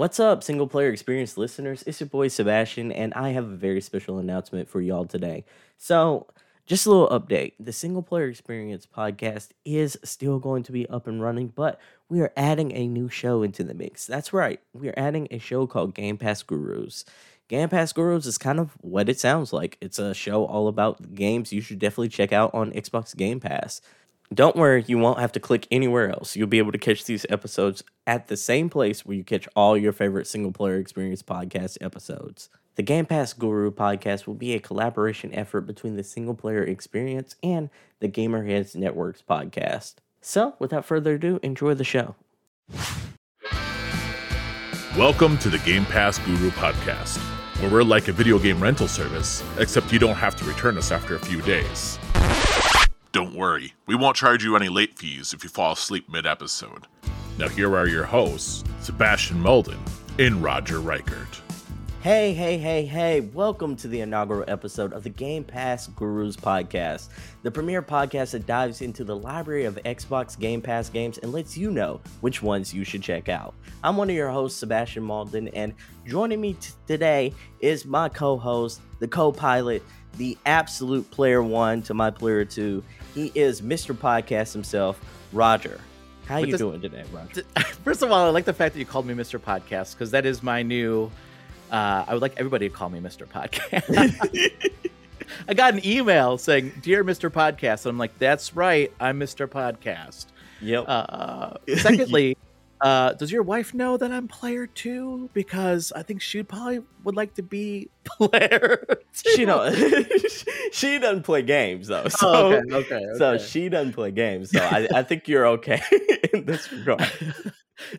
What's up, single player experience listeners? It's your boy Sebastian, and I have a very special announcement for y'all today. So, just a little update the single player experience podcast is still going to be up and running, but we are adding a new show into the mix. That's right, we are adding a show called Game Pass Gurus. Game Pass Gurus is kind of what it sounds like. It's a show all about games you should definitely check out on Xbox Game Pass. Don't worry, you won't have to click anywhere else. You'll be able to catch these episodes at the same place where you catch all your favorite single player experience podcast episodes. The Game Pass Guru podcast will be a collaboration effort between the single player experience and the Gamerheads Networks podcast. So, without further ado, enjoy the show. Welcome to the Game Pass Guru podcast, where we're like a video game rental service, except you don't have to return us after a few days. Don't worry, we won't charge you any late fees if you fall asleep mid episode. Now, here are your hosts, Sebastian Mauldin and Roger Reichardt. Hey, hey, hey, hey, welcome to the inaugural episode of the Game Pass Gurus podcast, the premier podcast that dives into the library of Xbox Game Pass games and lets you know which ones you should check out. I'm one of your hosts, Sebastian Mauldin, and joining me t- today is my co host, the co pilot, the absolute player one to my player two. He is Mr. Podcast himself, Roger. How With you this- doing today, Roger? First of all, I like the fact that you called me Mr. Podcast because that is my new. Uh, I would like everybody to call me Mr. Podcast. I got an email saying, "Dear Mr. Podcast," and I'm like, "That's right, I'm Mr. Podcast." Yep. Uh, secondly, uh, does your wife know that I'm player two? Because I think she probably would like to be player. Two. she don't. she doesn't play games though. So, Oh, okay, okay, so she doesn't play games. So I, I think you're okay in this regard.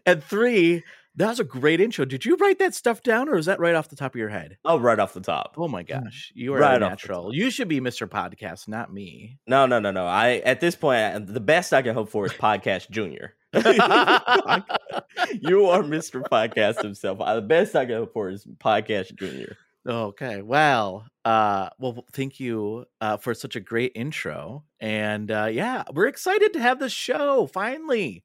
and three, that was a great intro. Did you write that stuff down, or is that right off the top of your head? Oh, right off the top. Oh my gosh, you are Right a natural. You should be Mr. Podcast, not me. No, no, no, no. I at this point, the best I can hope for is Podcast Junior. you are Mr. Podcast himself. Uh, The best I can hope for is Podcast Junior. Okay, well, uh, well, thank you uh, for such a great intro, and uh, yeah, we're excited to have this show finally.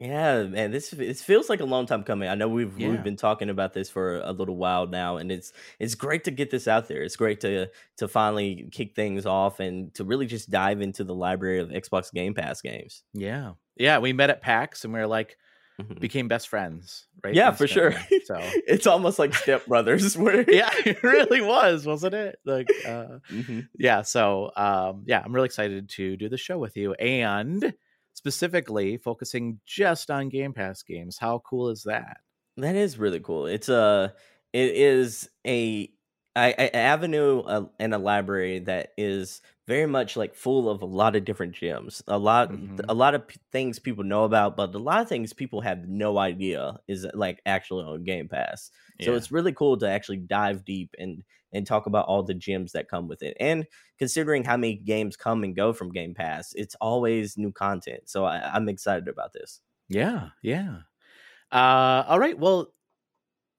Yeah, man, this it feels like a long time coming. I know we've Yeah. we've been talking about this for a little while now, and it's it's great to get this out there. It's great to to finally kick things off and to really just dive into the library of Xbox Game Pass games. Yeah, yeah, we met at PAX and we were like Mhm. became best friends, right? Yeah, for sure. So it's almost like Step Brothers, where yeah, it really was, wasn't it? Like, uh, Mhm. yeah so um yeah i'm really excited to do the show with you and specifically focusing just on game pass games how cool is that That is really cool. It's a it is a a, a avenue uh, and a library that is very much like full of a lot of different gems. A lot Mhm. a lot of p- things people know about, but a lot of things people have no idea is like actually on Game Pass. So it's really cool to actually dive deep and and talk about all the gems that come with it. And considering how many games come and go from Game Pass, it's always new content. So I, I'm excited about this. yeah yeah uh all right well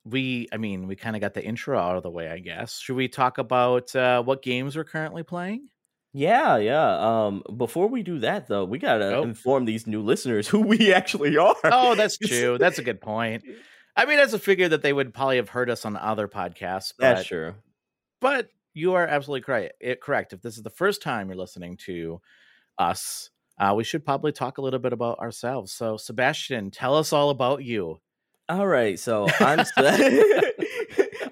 we i mean we kind of got the intro out of the way i guess should we talk about uh what games we're currently playing Yeah, yeah. Um, before we do that, though, we gotta Oh. inform these new listeners who we actually are. oh that's true that's a good point i mean that's a figure that they would probably have heard us on other podcasts but That's true. But you are absolutely correct. It, correct. If this is the first time you're listening to us, uh, we should probably talk a little bit about ourselves. So, Sebastian, tell us all about you. All right, so I'm.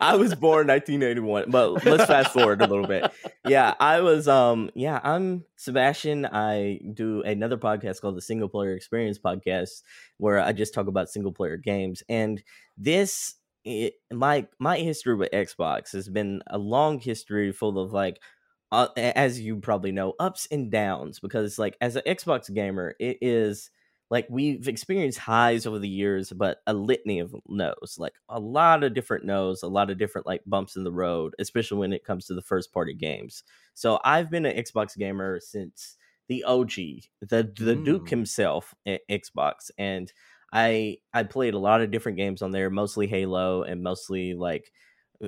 I was born 1981, but let's fast forward a little bit. Yeah, I was. Um, yeah, I'm Sebastian. I do another podcast called the Single Player Experience Podcast, where I just talk about single player games. And this, it, my my history with Xbox has been a long history full of like uh, as you probably know, ups and downs because like as an Xbox gamer, it is like we've experienced highs over the years, but a litany of no's, like a lot of different no's, a lot of different like bumps in the road, especially when it comes to the first party games. So I've been an Xbox gamer since the OG, the the Duke Mm. himself at Xbox, and I I played a lot of different games on there, mostly Halo and mostly like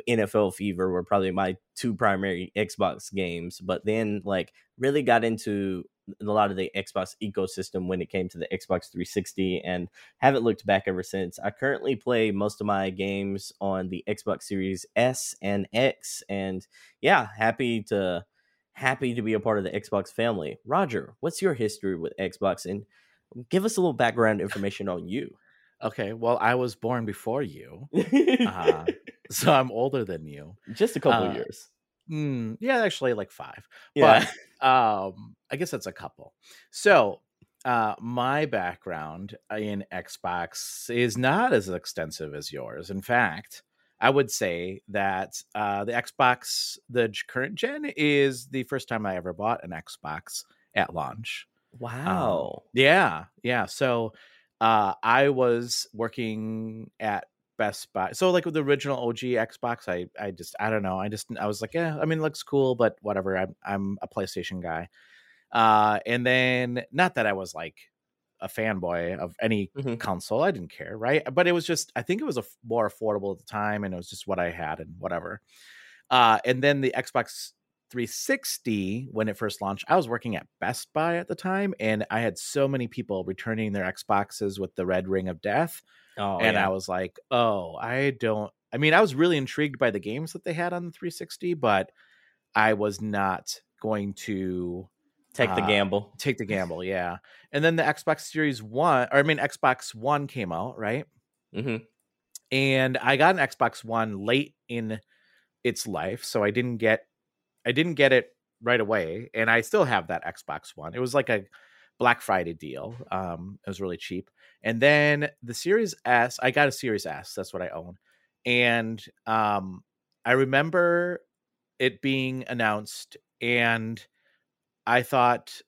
NFL Fever were probably my two primary Xbox games, but then like really got into a lot of the Xbox ecosystem when it came to the Xbox 360 and haven't looked back ever since. I currently play most of my games on the Xbox Series S and X and yeah, happy to happy to be a part of the Xbox family. Roger, what's your history with Xbox and give us a little background information on you. Okay, well, I was born before you, uh, so I'm older than you. Just a couple Uh, years. Mm, yeah, actually, like five. Yeah. But um, I guess that's a couple. So, uh, my background in Xbox is not as extensive as yours. In fact, I would say that uh, the Xbox, the current gen, is the first time I ever bought an Xbox at launch. Wow. Yeah, yeah. So uh I was working at Best Buy. So like with the original OG Xbox, I I just I don't know. I just I was like, yeah, I mean it looks cool, but whatever. I'm I'm a PlayStation guy. Uh and then not that I was like a fanboy of any Mhm. console. I didn't care, right? But it was just I think it was a f- more affordable at the time and it was just what I had and whatever. Uh and then the Xbox 360 when it first launched i was working at best buy at the time and i had so many people returning their xboxes with the red ring of death Oh, and yeah. i was like oh i don't i mean i was really intrigued by the games that they had on the 360 but i was not going to take the uh, gamble. take the gamble yeah and then the xbox series one or i mean xbox one came out right hmm and I got an Xbox One late in its life, so I didn't get I didn't get it right away, and I still have that Xbox One. It was like a Black Friday deal. Um, it was really cheap. And then the Series S, I got a Series S. That's what I own. And um, I remember it being announced, and I thought,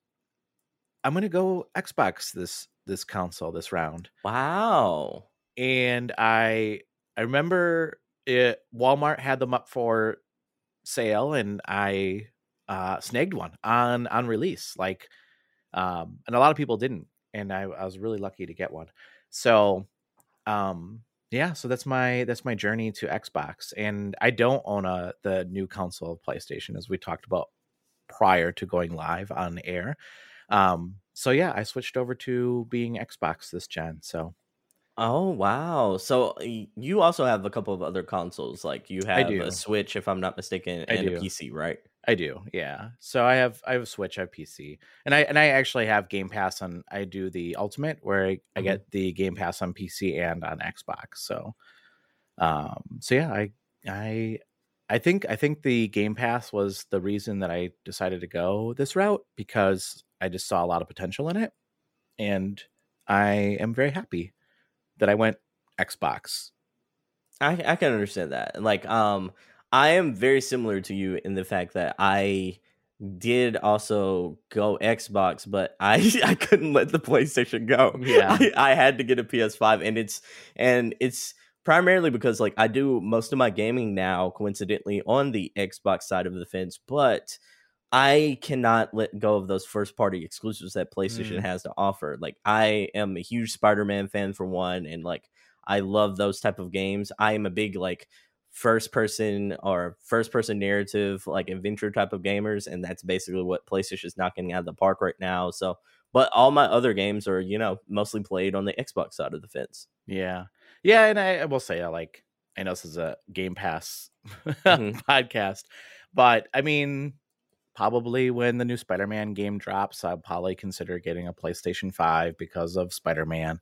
I'm gonna go Xbox this this console this round Wow. and I I remember it Walmart had them up for sale and I uh snagged one on on release like um and a lot of people didn't and I, I was really lucky to get one. So um yeah so that's my that's my journey to Xbox and I don't own a the new console of PlayStation as we talked about prior to going live on air. Um so yeah I switched over to being Xbox this gen so Oh wow! So y- you also have a couple of other consoles, like you have do. a Switch, if I'm not mistaken, I and do. a PC, right? I do, yeah. So I have I have a Switch, I have PC, and I and I actually have Game Pass on. I do the Ultimate, where I, I Mhm. get the Game Pass on PC and on Xbox. So, um, so yeah, I I I think I think the Game Pass was the reason that I decided to go this route because I just saw a lot of potential in it, and I am very happy that I went Xbox. I I can understand that. Like, um, I am very similar to you in the fact that I did also go Xbox, but I I couldn't let the PlayStation go. Yeah. I, I had to get a PS5, and it's and it's primarily because like I do most of my gaming now, coincidentally, on the Xbox side of the fence, but. I cannot let go of those first party exclusives that PlayStation Mm. has to offer. Like I am a huge Spider-Man fan for one and like I love those type of games. I am a big like first person or first person narrative like adventure type of gamers and that's basically what PlayStation's knocking out of the park right now. So but all my other games are, you know, mostly played on the Xbox side of the fence. Yeah. Yeah, and I, I will say I like I know this is a Game Pass Mhm. podcast, but I mean probably when the new Spider-Man game drops, I'll probably consider getting a PlayStation 5 because of Spider-Man.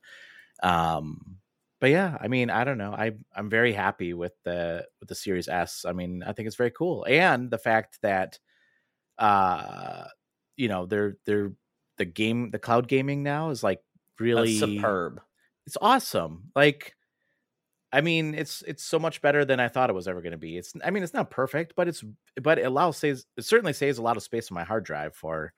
Um but yeah, I mean, I don't know. I I'm very happy with the with the Series S. I mean, I think it's very cool. And the fact that uh you know, they're they're the game the cloud gaming now is like really Uh, superb. it's awesome. Like, I mean, it's it's so much better than I thought it was ever going to be. It's I mean, it's not perfect, but it's but it allows saves it certainly saves a lot of space on my hard drive for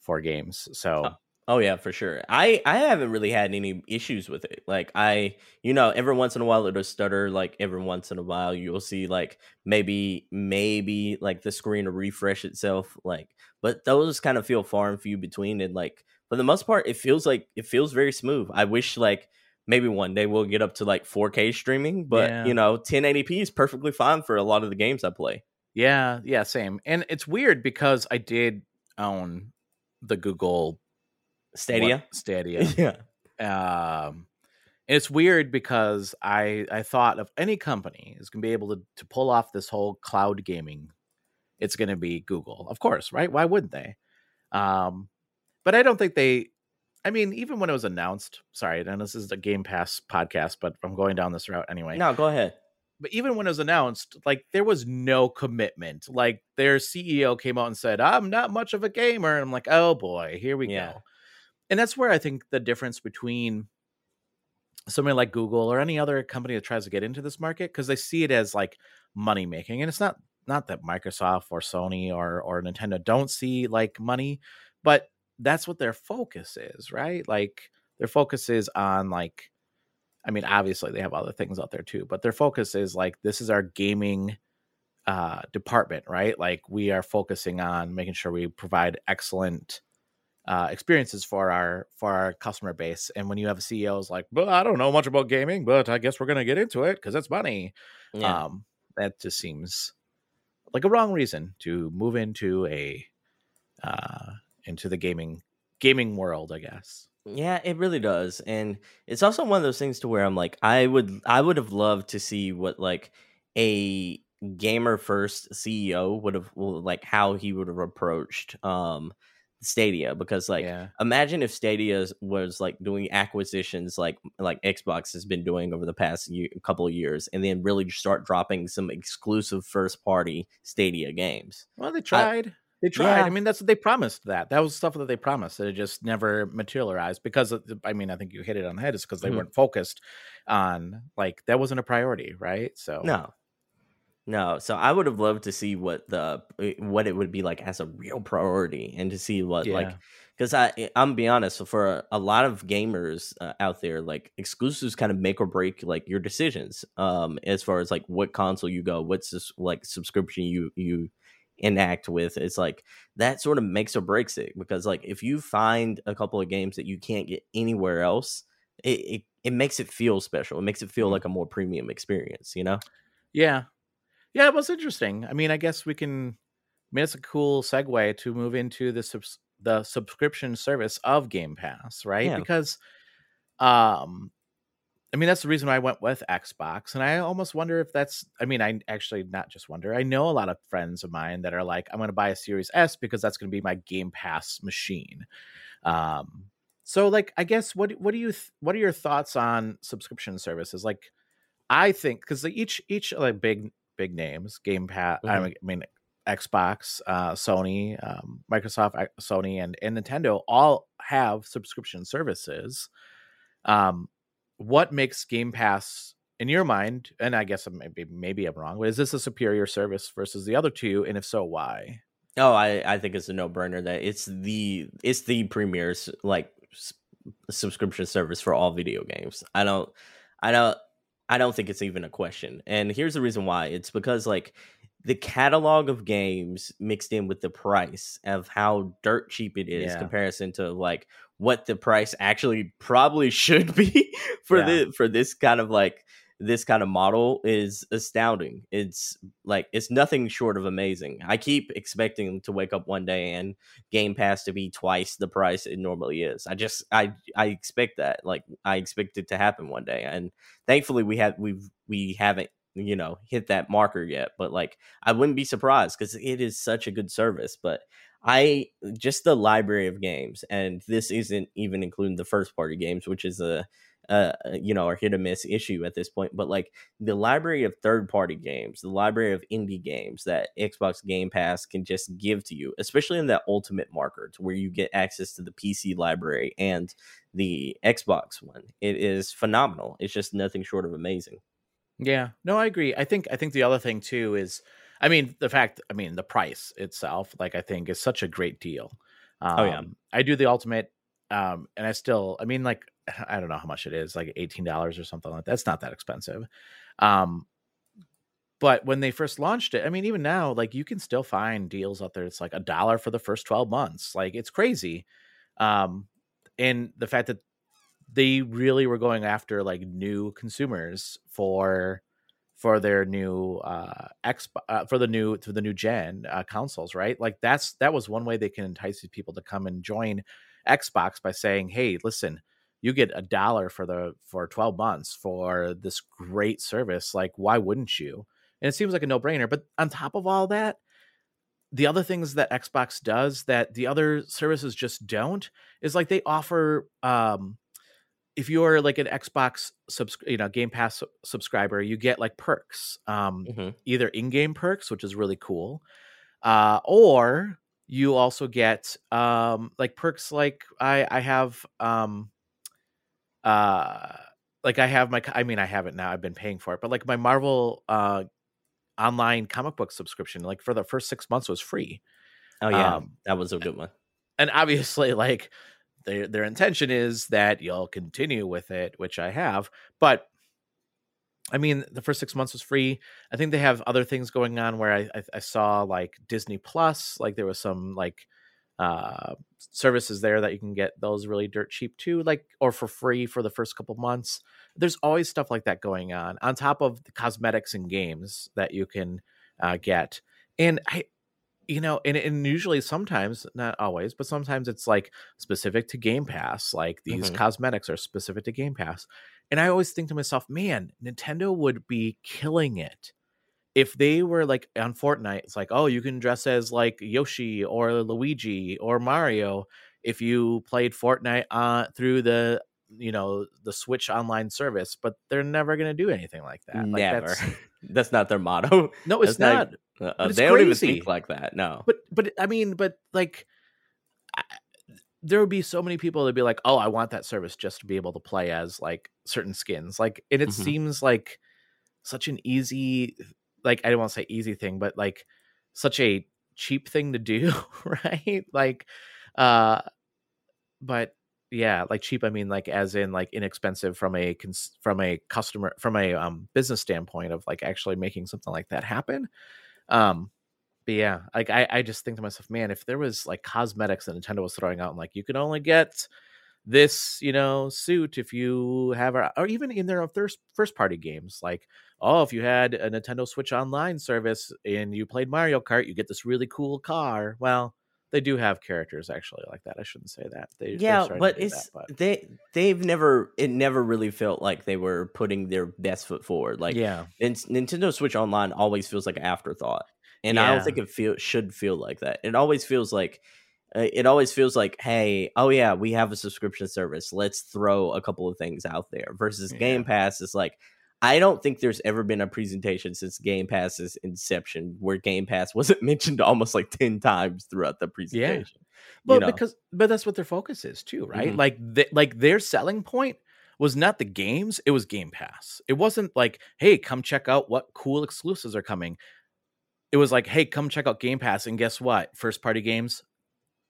for games. Uh, so Oh yeah, for sure. I I haven't really had any issues with it. Like I, you know, every once in a while it'll stutter. Like every once in a while you'll see like maybe maybe like the screen will refresh itself. Like, but those kind of feel far and few between. And like for the most part, it feels like it feels very smooth. I wish like maybe one day we'll get up to like 4K streaming, but Yeah. you know, 1080p is perfectly fine for a lot of the games I play. yeah, yeah, same. And it's weird because I did own the Google Stadia. what- Stadia. Yeah. um and it's weird because i i thought of any company is going to be able to, to pull off this whole cloud gaming it's going to be google of course right why wouldn't they um but i don't think they i mean even when it was announced sorry and this is a game pass podcast but i'm going down this route anyway No, go ahead. but even when it was announced, like there was no commitment. Like their CEO came out and said, "I'm not much of a gamer." And I'm like, "Oh boy, here we Yeah. go." And that's where I think the difference between somebody like Google or any other company that tries to get into this market because they see it as like money making, and it's not not that Microsoft or Sony or or Nintendo don't see like money, but that's what their focus is, right? Like their focus is on like I mean, obviously they have other things out there too, but their focus is like this is our gaming uh department, right? Like we are focusing on making sure we provide excellent uh experiences for our for our customer base. And when you have a CEO is like, well, I don't know much about gaming, but I guess we're gonna get into it because it's money. Yeah. Um that just seems like a wrong reason to move into a uh into the gaming gaming world, I guess. Yeah, it really does. And it's also one of those things to where I'm like, I would I would have loved to see what like a gamer first CEO would have like how he would have approached um Stadia because like yeah. imagine if Stadia was like doing acquisitions like like Xbox has been doing over the past year, couple of years and then really start dropping some exclusive first party Stadia games. Well, they tried. They tried. yeah. I mean, that's what they promised. That that was stuff that they promised. That it just never materialized because the- I mean, I think you hit it on the head. Is because they Mhm. weren't focused on like that wasn't a priority, right? So No. No, so I would have loved to see what the eh, what it would be like as a real priority, and to see what like because I eh, I'm gonna be honest So for a, a lot of gamers uh, out there, like exclusives kind of make or break like your decisions, um, as far as like what console you go, what's this like subscription you you enact with. It's like that sort of makes or breaks it because like if you find a couple of games that you can't get anywhere else, it it, it makes it feel special. It makes it feel Mhm. like a more premium experience, you know. yeah, yeah. It was interesting. I mean, I guess we can. I mean, it's a cool segue to move into the subs- the subscription service of Game Pass, right? Yeah. Because, um, I mean, that's the reason why I went with Xbox. And I almost wonder if that's, I mean, I actually not just wonder, I know a lot of friends of mine that are like, I'm going to buy a Series S because that's going to be my Game Pass machine. Um, so like, I guess what, what do you, th- what are your thoughts on subscription services? Like, I think, because each, each like big, big names, Game Pass, I Mhm. mean- I mean, Xbox, uh, Sony, um, Microsoft, Sony, and, and Nintendo all have subscription services. Um, what makes Game Pass in your mind? And I guess maybe maybe I'm wrong, but is this a superior service versus the other two? And if so, why? Oh, I I think it's a no brainer that it's the it's the premier like s- subscription service for all video games. I don't I don't I don't think it's even a question. And here's the reason why. It's because like the catalog of games mixed in with the price of how dirt cheap it is Yeah. comparison to like what the price actually probably should be for Yeah. the for this kind of like this kind of model is astounding. It's like it's nothing short of amazing. I keep expecting to wake up one day and Game Pass to be twice the price it normally is. I just I I expect that. Like I expect it to happen one day. And thankfully we have we've we haven't you know hit that marker yet but like i wouldn't be surprised because it is such a good service but i just the library of games and this isn't even including the first party games which is a uh you know a hit or miss issue at this point but like the library of third party games the library of indie games that xbox game pass can just give to you especially in that ultimate marker to where you get access to the pc library and the xbox one. It is phenomenal. It's just nothing short of amazing. Yeah, no, I agree. I think I think the other thing too is, I mean, the fact, I mean, the price itself, like I think, is such a great deal. Um, Oh, yeah. I do the ultimate, um, and I still, I mean, like I don't know how much it is, like eighteen dollars or something like that. It's not that expensive. Um, but when they first launched it, I mean, even now, like you can still find deals out there. It's like a dollar for the first twelve months. Like it's crazy. Um, and the fact that they really were going after like new consumers for for their new uh X uh, for the new for the new gen uh, consoles, right? Like that's that was one way they can entice these people to come and join Xbox by saying, "Hey, listen, you get a dollar for the for 12 months for this great service. Like why wouldn't you?" And it seems like a no-brainer, but on top of all that, the other things that Xbox does that the other services just don't is like they offer um if you're like an Xbox subs- you know Game Pass subscriber, you get like perks, um, hmm either in-game perks, which is really cool, uh, or you also get um, like perks like I I have um, uh, like I have my I mean I have it now. I've been paying for it, but like my Marvel uh, online comic book subscription, like for the first six months was free. Oh yeah, Um, that was a good one. and obviously like their their intention is that you'll continue with it which i have but i mean the first six months was free. I think they have other things going on where i i, I saw like disney plus like there was some like uh services there that you can get those really dirt cheap too like or for free for the first couple months. There's always stuff like that going on on top of the cosmetics and games that you can uh, get. And i you know and, and usually sometimes not always but sometimes it's like specific to game pass like these Mhm. cosmetics are specific to game pass and i always think to myself man nintendo would be killing it if they were like on fortnite it's like oh you can dress as like yoshi or luigi or mario if you played fortnite uh, through the you know the switch online service but they're never going to do anything like that like Never. that's, That's not their motto. no it's That's not- not Uh, it's they don't even think like that. No. but but I mean, but like, I, there would be so many people that'd be like, "Oh, I want that service just to be able to play as like certain skins." Like, and it Mhm. seems like such an easy, like I don't want to say easy thing, but like such a cheap thing to do, right? Like, uh, but yeah, like cheap. I mean, like as in like inexpensive from a cons- from a customer from a um business standpoint of like actually making something like that happen. Um, but yeah, like I, I just think to myself, man, if there was like cosmetics that Nintendo was throwing out, and like you can only get this, you know, suit if you have, or even in their first first party games, like oh, if you had a Nintendo Switch Online service and you played Mario Kart, you get this really cool car. Well, they do have characters actually like that. I shouldn't say that. They, yeah, but it's that, but they they've never it never really felt like they were putting their best foot forward. Like yeah, Nin- Nintendo Switch Online always feels like an afterthought, and I don't think it feel should feel like that. It always feels like uh, it always feels like, hey, oh yeah, we have a subscription service. Let's throw a couple of things out there. Versus Yeah. Game Pass is like, I don't think there's ever been a presentation since Game Pass's inception where Game Pass wasn't mentioned almost like ten times throughout the presentation. Well, you know? because but that's what their focus is too, right? Mhm. Like th- like their selling point was not the games; it was Game Pass. It wasn't like, hey, come check out what cool exclusives are coming. It was like, hey, come check out Game Pass, and guess what? First party games,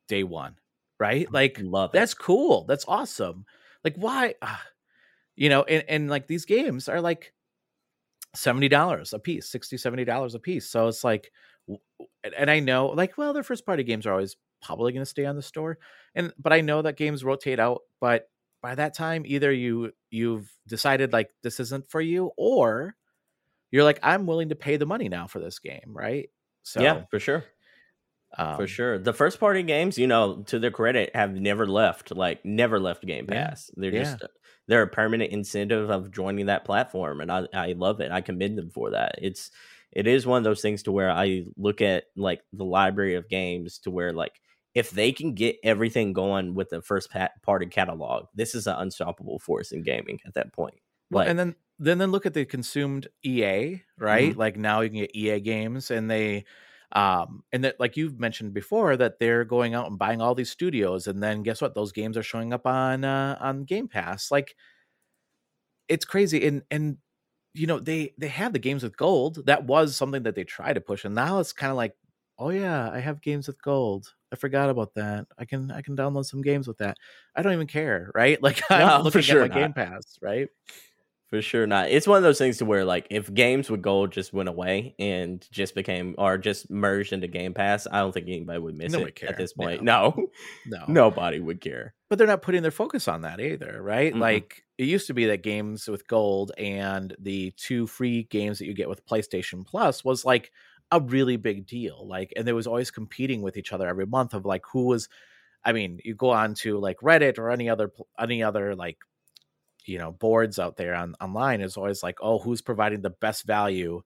day one, right? Like love it. that's cool. That's awesome. Like why, ah, you know? And and like these games are like seventy dollars a piece, 60 70 dollars a piece. So it's like, and- and I know like, well, their first party games are always probably going to stay on the store, and but I know that games rotate out. But by that time, either you you've decided like this isn't for you, or you're like, I'm willing to pay the money now for this game, right? So yeah, for sure. Um, For sure. The first party games, you know, to their credit, have never left, like never left Game Yeah. Pass. They're Yeah. just they're a permanent incentive of joining that platform. And I, I love it. I commend them for that. It's it is one of those things to where I look at like the library of games to where like if they can get everything going with the first pa- party catalog, this is an unstoppable force in gaming at that point. Well, Like, and then then then look at the consumed EA, right? Like now you can get EA games, and they, um, and that like you've mentioned before that they're going out and buying all these studios, and then guess what? Those games are showing up on uh, on Game Pass. Like, it's crazy, and and you know they they have the games with gold. That was something that they tried to push, and now it's kind of like, oh yeah, I have games with gold. I forgot about that. I can I can download some games with that. I don't even care, right? Like I'm No, for looking sure at my Game. Pass, right? For sure not. It's one of those things to where like if games with gold just went away and just became or just merged into Game Pass, I don't think anybody would miss it at this point. No. No, No, nobody would care. but they're not putting their focus on that either, right? Mm-mm. Like it used to be that games with gold and the two free games that you get with PlayStation Plus was like a really big deal. Like, and there was always competing with each other every month of like who was. I mean, you go on to like Reddit or any other any other like you know boards out there on online is always like, oh, who's providing the best value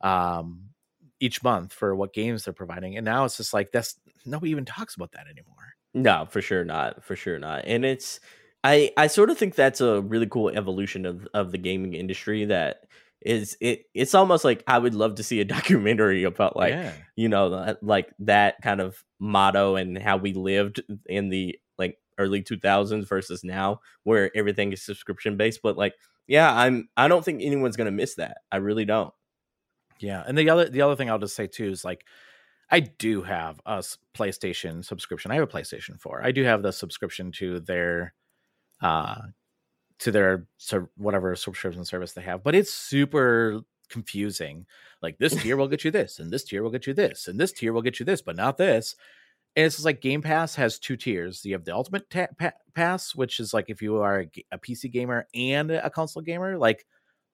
um each month for what games they're providing, and now it's just like that's nobody even talks about that anymore. No, for sure not. For sure not. And it's I I sort of think that's a really cool evolution of of the gaming industry that is it it's almost like I would love to see a documentary about like yeah. you know like that kind of motto and how we lived in the early 2000s versus now where everything is subscription based but like yeah i'm i don't think anyone's gonna miss that i really don't Yeah, and the other the other thing I'll just say too is like I do have a PlayStation subscription. I have a PlayStation 4. I do have the subscription to their uh to their sur- whatever subscription service they have, but it's super confusing. Like this tier will get you this, and this tier will get you this, and this tier will get you this, but not this. And it's like Game Pass has two tiers. You have the Ultimate ta- pa- Pass, which is like if you are a, g- a PC gamer and a console gamer, like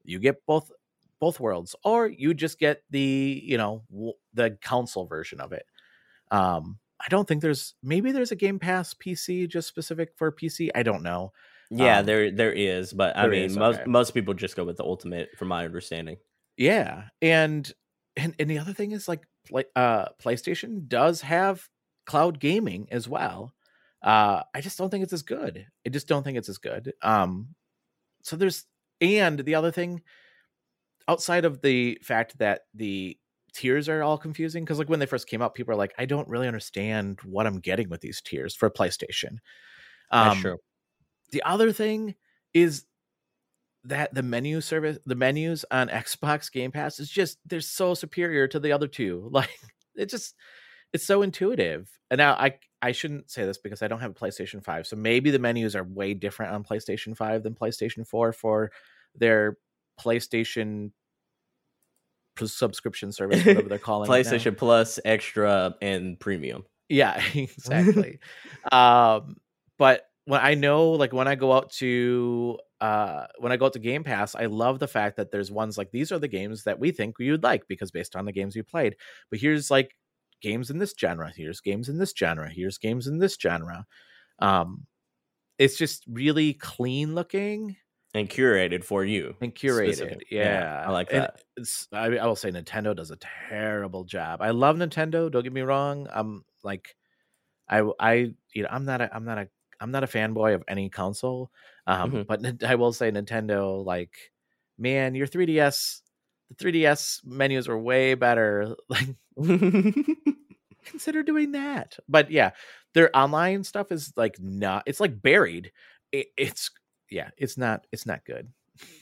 you get both both worlds or you just get the you know w- the console version of it um i don't think there's maybe there's a game pass pc just specific for pc i don't know yeah Um, there there is but i mean is, most okay. most people just go with the ultimate from my understanding yeah and and, and the other thing is like like uh playstation does have cloud gaming as well uh i just don't think it's as good. I just don't think it's as good um so there's and the other thing outside of the fact that the tiers are all confusing because like when they first came out people are like i don't really understand what i'm getting with these tiers for playstation. Um true. the other thing is that the menu service the menus on xbox game pass is just they're so superior to the other two. Like it just it's so intuitive and now i i shouldn't say this because i don't have a playstation 5 so maybe the menus are way different on playstation 5 than playstation 4 for their playstation subscription service whatever they're calling it playstation plus extra and premium Yeah, exactly. um, but when I know, like when I go out to uh when I go out to Game Pass, I love the fact that there's ones like these are the games that we think you'd like because based on the games you played. But here's like games in this genre, here's games in this genre, here's games in this genre. Um it's just really clean looking and curated for you and curated. Specific. Yeah, I like that. It's, I, I will say Nintendo does a terrible job. I love Nintendo. Don't get me wrong. I'm like, I I you know I'm not a I'm not a I'm not a fanboy of any console. Um, Mhm. but I will say Nintendo. Like, man, your 3ds the 3ds menus are way better. Like, consider doing that. But yeah, their online stuff is like not. It's like buried. It, it's yeah. It's not. It's not good.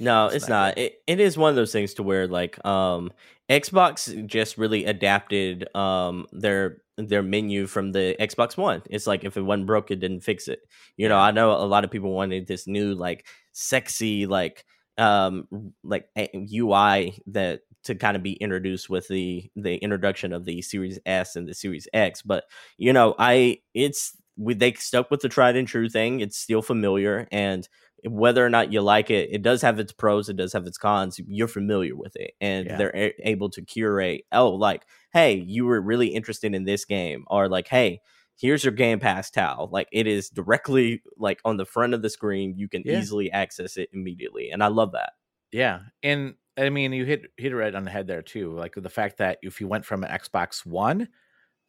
No, It's it's not not. It, it is one of those things to where like um Xbox just really adapted um their their menu from the Xbox One. It's like if it wasn't broke, it didn't fix it. You know, I know a lot of people wanted this new like sexy like um like a- UI that to kind of be introduced with the the introduction of the Series S and the Series X, but you know, I it's we they stuck with the tried and true thing. It's still familiar and whether or not you like it, it does have its pros, it does have its cons. You're familiar with it, and Yeah. they're a- able to curate. Oh, like, hey, you were really interested in this game, or like, hey, here's your Game Pass towel. Like, it is directly like on the front of the screen. You can Yeah. easily access it immediately, and I love that. Yeah, and I mean, you hit hit it right on the head there too. Like the fact that if you went from an Xbox One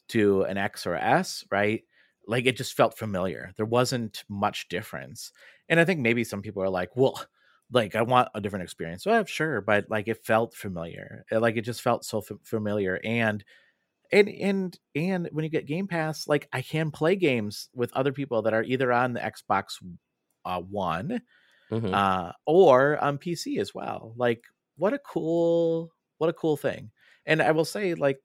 to an X or S, right? Like it just felt familiar. There wasn't much difference, and I think maybe some people are like, "Well, like I want a different experience." Well, sure, but like it felt familiar. Like it just felt so f- familiar, and and and and when you get Game Pass, like I can play games with other people that are either on the Xbox uh, One Mhm. uh, or on PC as well. Like, what a cool, what a cool thing. And I will say, like,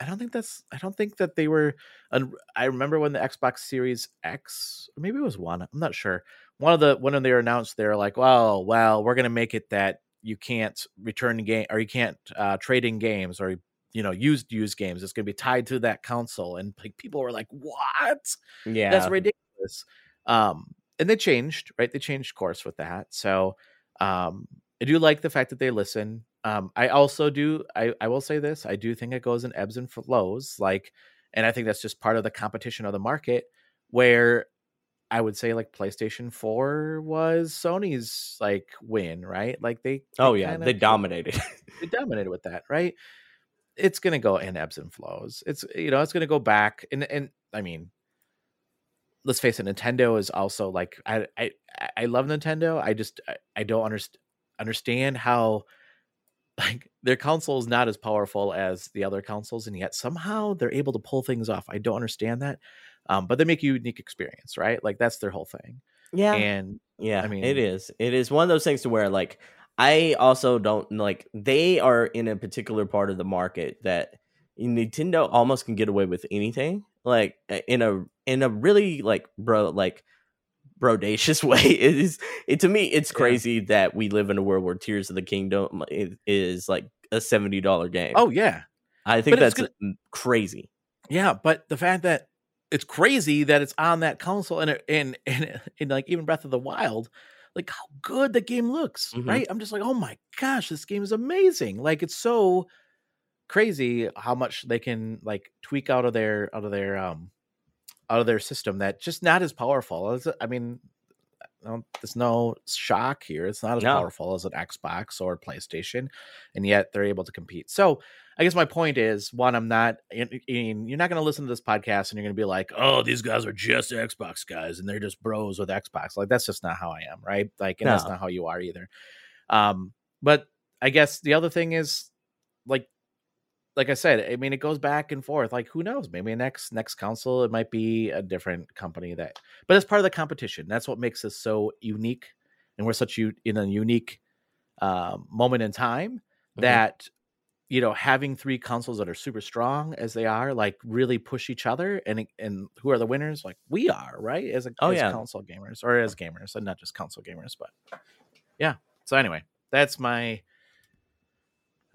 I don't think that's I don't think that they were un- I remember when the Xbox Series X or maybe it was one, I'm not sure. One of the when they were announced they're like, "Well, well, we're going to make it that you can't return game or you can't uh, trade in games or you know used used games. It's going to be tied to that console." And like people were like, "What? Yeah, That's ridiculous." Um and they changed, right? They changed course with that. So, um I do like the fact that they listen. Um, I also do. I, I will say this. I do think it goes in ebbs and flows. Like, and I think that's just part of the competition of the market. Where I would say like PlayStation Four was Sony's like win, right? Like they. oh yeah, kinda they dominated. They dominated with that, right? It's gonna go in ebbs and flows. It's you know it's gonna go back and and I mean, let's face it, Nintendo is also like I I I love Nintendo. I just I, I don't understand understand how like their console is not as powerful as the other consoles and yet somehow they're able to pull things off i don't understand that um, but they make a unique experience right like that's their whole thing yeah, and Yeah, I mean- it is. It is one of those things to where like I also don't like they are in a particular part of the market that Nintendo almost can get away with anything. Like in a in a really like bro like brodacious way. It is it to me it's Yeah. crazy that we live in a world where Tears of the Kingdom is, like a seventy dollar game. oh yeah I think but that's mm, crazy. yeah but the fact that it's crazy that it's on that console and it- and and, and like even breath of the wild like how good the game looks Mhm. right i'm just like oh my gosh this game is amazing like it's so crazy how much they can like tweak out of their out of their um out of their system that just not as powerful as i mean there's no shock here. It's not as No. powerful as an xbox or playstation and yet they're able to compete. So i guess my point is one i'm not in, in- you're not going to listen to this podcast and you're going to be like oh these guys are just xbox guys and they're just bros with xbox. Like that's just not how i am right? Like and that's not how you are either. Um but i guess the other thing is like like I said, I mean, it goes back and forth. Like, who knows? Maybe next next council, it might be a different company that, but it's part of the competition. That's what makes us so unique, and we're such u- in a unique um, moment in time Mhm. that you know having three consoles that are super strong as they are, like really push each other. And and who are the winners? Like we are, right? As a Oh, as yeah. console gamers or as gamers, and not just console gamers, but yeah. So anyway, that's my.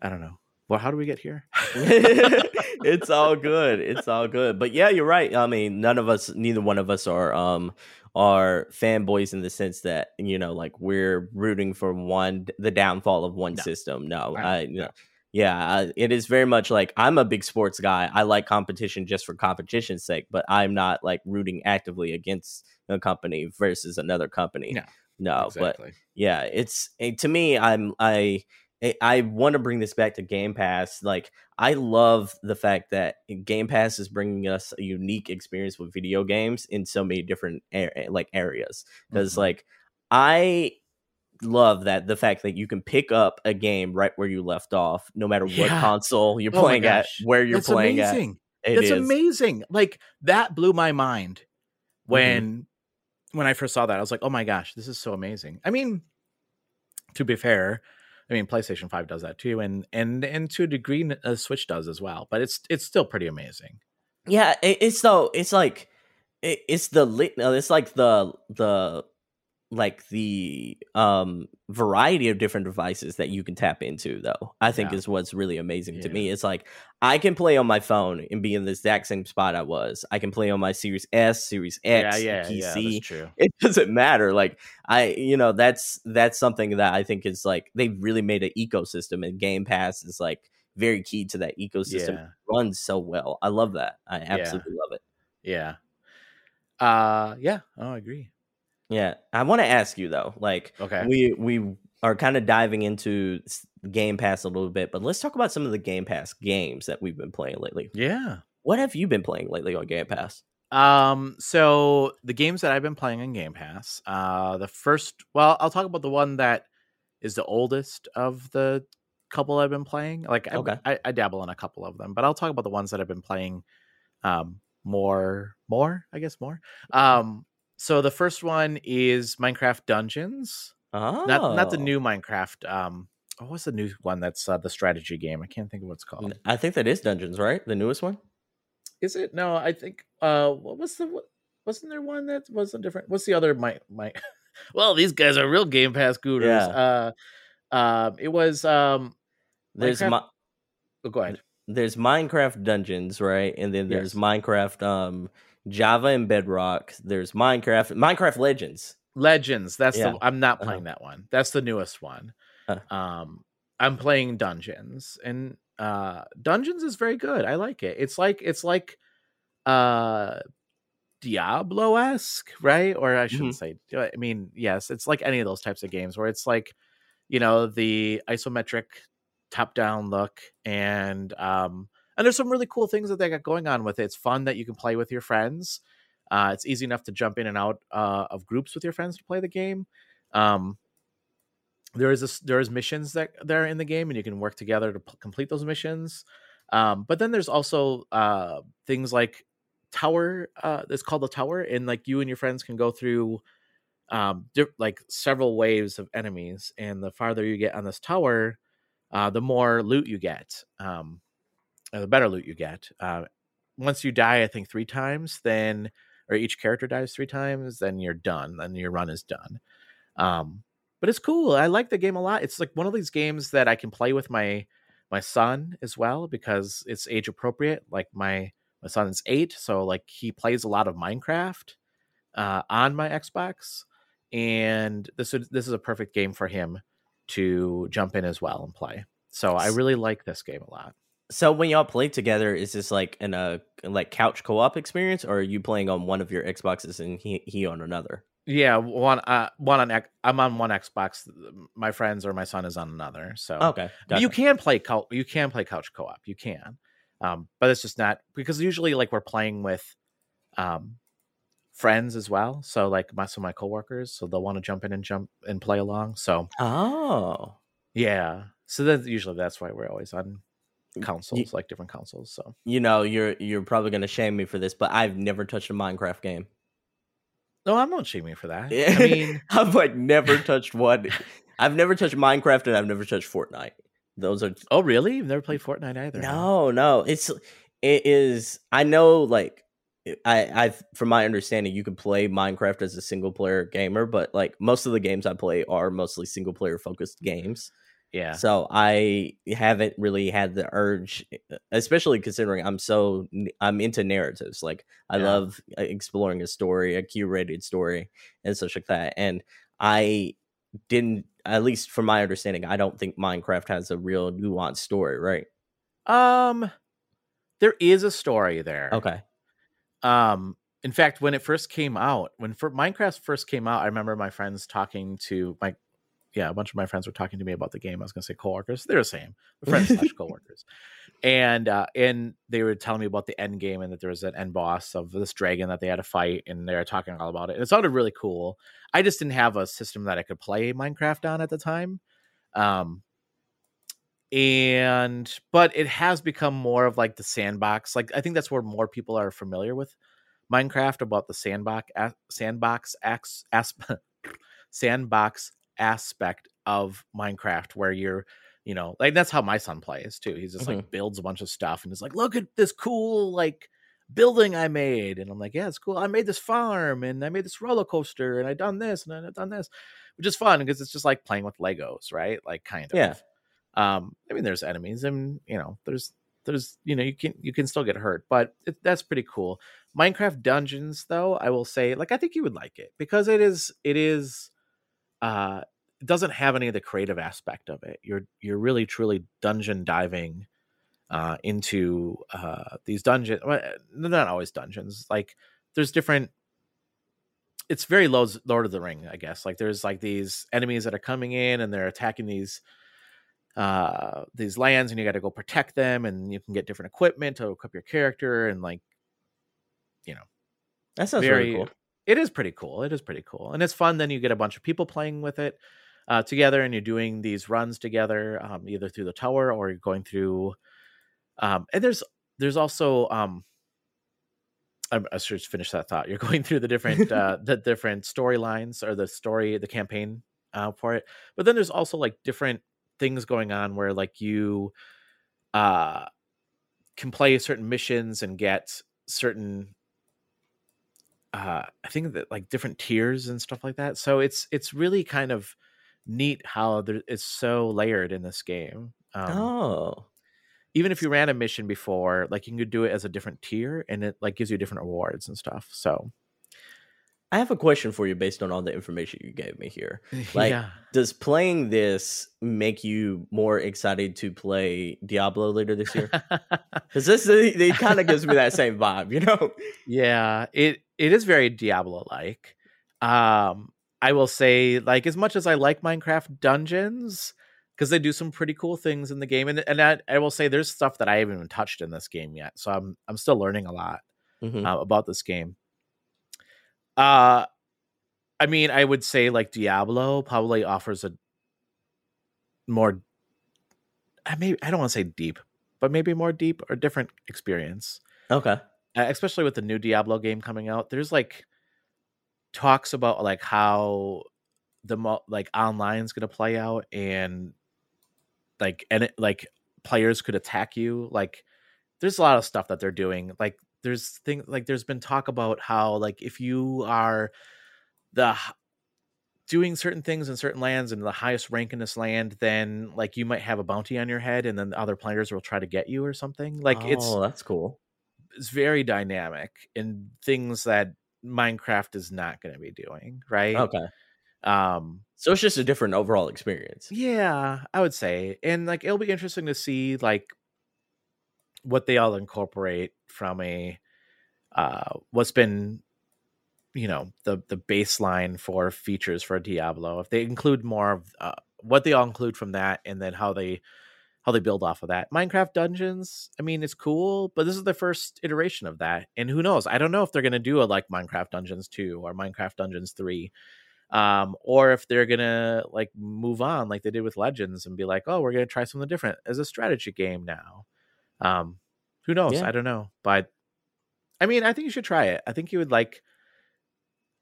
I don't know. Well, how do we get here? it's all good. It's all good. But yeah, you're right. I mean, none of us, neither one of us are um are fanboys in the sense that you know, like we're rooting for one the downfall of one No. system. No, I- I, you know, yeah, I, it is very much like I'm a big sports guy. I like competition just for competition's sake, but I'm not like rooting actively against a company versus another company. No, no, but yeah it's eh, to me i'm i I- want to bring this back to Game Pass. Like, I love the fact that Game Pass is bringing us a unique experience with video games in so many different like areas. Because, Mhm. like, I love that the fact that you can pick up a game right where you left off, no matter what console you're Oh playing at, where you're That's playing amazing. at. It That's is. amazing. Like that blew my mind Mm-hmm. when when I first saw that. I was like, "Oh my gosh, this is so amazing." I mean, to be fair, I mean PlayStation 5 does that too and and and to a degree uh, Switch does as well, but it's it's still pretty amazing. Yeah, it, it's so it's like it, it's the lit. It's like the the like the um variety of different devices that you can tap into though i think Yeah. is what's really amazing to me it's like i can play on my phone and be in the exact same spot i was i can play on my series s series x yeah, pc true. it doesn't matter like i you know that's that's something that i think is like they've really made an ecosystem and game pass is like very key to that ecosystem Yeah. runs so well i love that i absolutely love it Yeah. Uh yeah, oh, I agree. Yeah i want to ask you though like Okay. we we are kind of diving into game pass a little bit but let's talk about some of the game pass games that we've been playing lately yeah. what have you been playing lately on game pass Um, so the games that I've been playing on Game Pass, uh, the first, well, I'll talk about the one that is the oldest of the couple I've been playing. Like, I, Okay. I, I dabble in a couple of them, but I'll talk about the ones that I've been playing, um, more, more, I guess, more. Um, so the first one is Minecraft Dungeons, oh not not the new Minecraft, um, oh, what's the new one that's uh, the strategy game? I can't think of what it's called. I think that is Dungeons, right? The newest one. Is it? No, I think. Uh, what was the? What, wasn't there one that wasn't different? What's the other? My my. well, these guys are real Game Pass gurus. Yeah. Uh, um, it was um. There's Minecraft- Mi- Oh, go ahead. there's Minecraft Dungeons, right? And then there's Yes. Minecraft um Java and Bedrock. There's Minecraft Minecraft Legends. Legends. That's Yeah. the. I'm not Uh-huh. playing that one. That's the newest one. Uh. Um, I'm playing Dungeons, and uh, Dungeons is very good. I like it. It's like it's like uh Diablo esque, right? Or I shouldn't say. I mean, yes, it's like any of those types of games where it's like, you know, the isometric top down look and um and there's some really cool things that they got going on with it. It's fun that you can play with your friends. Uh, it's easy enough to jump in and out uh, of groups with your friends to play the game. Um, there is a, there is missions that are in the game, and you can work together to p- complete those missions. Um, but then there's also uh, things like tower. Uh, it's called the tower, and like you and your friends can go through um, di- like several waves of enemies, and the farther you get on this tower, uh, the more loot you get. Um, the better loot you get. Uh, once you die, I think three times, then or each character dies three times, then you're done. Then your run is done. Um, but it's cool. I like the game a lot. It's like one of these games that I can play with my my son as well because it's age appropriate. Like my my son's eight, so like he plays a lot of Minecraft uh, on my Xbox, and this is this is a perfect game for him to jump in as well and play. So I really like this game a lot. So when y'all play together, is this like in a like couch co-op experience, or are you playing on one of your Xboxes and he he on another? Yeah, one uh one on X- I'm on one Xbox. My friends or my son is on another. So Okay, But you can play co- you can play couch co-op. You can. Um but it's just not because usually like we're playing with um friends as well. So like my some of my coworkers, so they'll want to jump in and jump and play along. So Oh, yeah. So then usually that's why we're always on consoles, like different consoles. So you know you're you're probably gonna shame me for this, but I've never touched a Minecraft game. no, I'm not shaming you for that. I I mean I've like never touched one. I've never touched Minecraft and I've never touched Fortnite. Those are Oh really? You've never played mm, Fortnite either? no, no. It's it is. I know, like I, I, from my understanding, you can play Minecraft as a single player gamer, but like most of the games I play are mostly single player focused games. Yeah. So I haven't really had the urge, especially considering I'm so I'm into narratives. Like I Yeah. love uh, exploring a story, a curated story, and such like that. And I didn't, at least from my understanding, I don't think Minecraft has a real nuanced story, right? Um there is a story there. Okay. Um, in fact, when it first came out, when for Minecraft first came out, I remember my friends talking to my, yeah, a bunch of my friends were talking to me about the game. I was going to say coworkers, they're the same, friends slash coworkers, and uh, and they were telling me about the end game and that there was an end boss of this dragon that they had to fight, and they were talking all about it. And it sounded really cool. I just didn't have a system that I could play Minecraft on at the time. Um, and but it has become more of like the sandbox like i think that's where more people are familiar with minecraft about the sandbox sandbox ax, asp, sandbox aspect of minecraft where you're you know like that's how my son plays too he's just like builds a bunch of stuff and is like look at this cool like building i made and i'm like yeah it's cool i made this farm and i made this roller coaster and i done this and i done this which is fun because it's just like playing with legos right like kind of. Yeah. um i mean there's enemies and you know there's there's you know you can you can still get hurt but it, that's pretty cool. Minecraft dungeons though i will say like i think you would like it because it is it is uh it doesn't have any of the creative aspect of it you're you're really truly dungeon diving uh into uh these dungeons well, they're not always dungeons like there's different it's very Lord Lord of the Ring, I guess. Like there's like these enemies that are coming in and they're attacking these uh these lands and you got to go protect them and you can get different equipment to equip your character and like you know That sounds very really cool. It is pretty cool it is pretty cool and it's fun then you get a bunch of people playing with it uh, together and you're doing these runs together um, either through the tower or you're going through um, and there's there's also um I, I should finish that thought you're going through the different uh the different storylines or the story the campaign uh for it but then there's also like different things going on where like you uh can play certain missions and get certain uh i think that like different tiers and stuff like that so it's it's really kind of neat how there, it's so layered in this game um, oh, even if you ran a mission before like you could do it as a different tier and it like gives you different rewards and stuff so I have a question for you based on all the information you gave me here. Like, yeah does playing this make you more excited to play Diablo later this year? Because this it, it kind of gives me that same vibe, you know? yeah it it is very diablo like um i will say like as much as i like minecraft dungeons because they do some pretty cool things in the game and, and I, I will say there's stuff that i haven't even touched in this game yet so i'm i'm still learning a lot Mhm. uh, about this game uh i mean i would say like diablo probably offers a more i maybe i don't want to say deep but maybe more deep or different experience Okay. Uh, especially with the new Diablo game coming out, there's like talks about like how the like is going to play out and like and it, like players could attack you like there's a lot of stuff that they're doing like there's things like there's been talk about how like if you are the doing certain things in certain lands and the highest rank in this land then like you might have a bounty on your head and then other players will try to get you or something like it's oh, that's cool. Is very dynamic in things that Minecraft is not going to be doing, right? Okay. Um So it's just a different overall experience. yeah, I would say. And like it'll be interesting to see like what they all incorporate from a uh what's been you know the the baseline for features for Diablo. If they include more of uh, what they all include from that and then how they how they build off of that. Minecraft Dungeons, I mean, it's cool, but this is the first iteration of that. And who knows? I don't know if they're going to do a like Minecraft Dungeons 2 or Minecraft Dungeons 3. Um, or if they're going to like move on like they did with Legends and be like, "Oh, we're going to try something different as a strategy game now." Um, who knows? Yeah. I don't know. But I mean, I think you should try it. I think you would like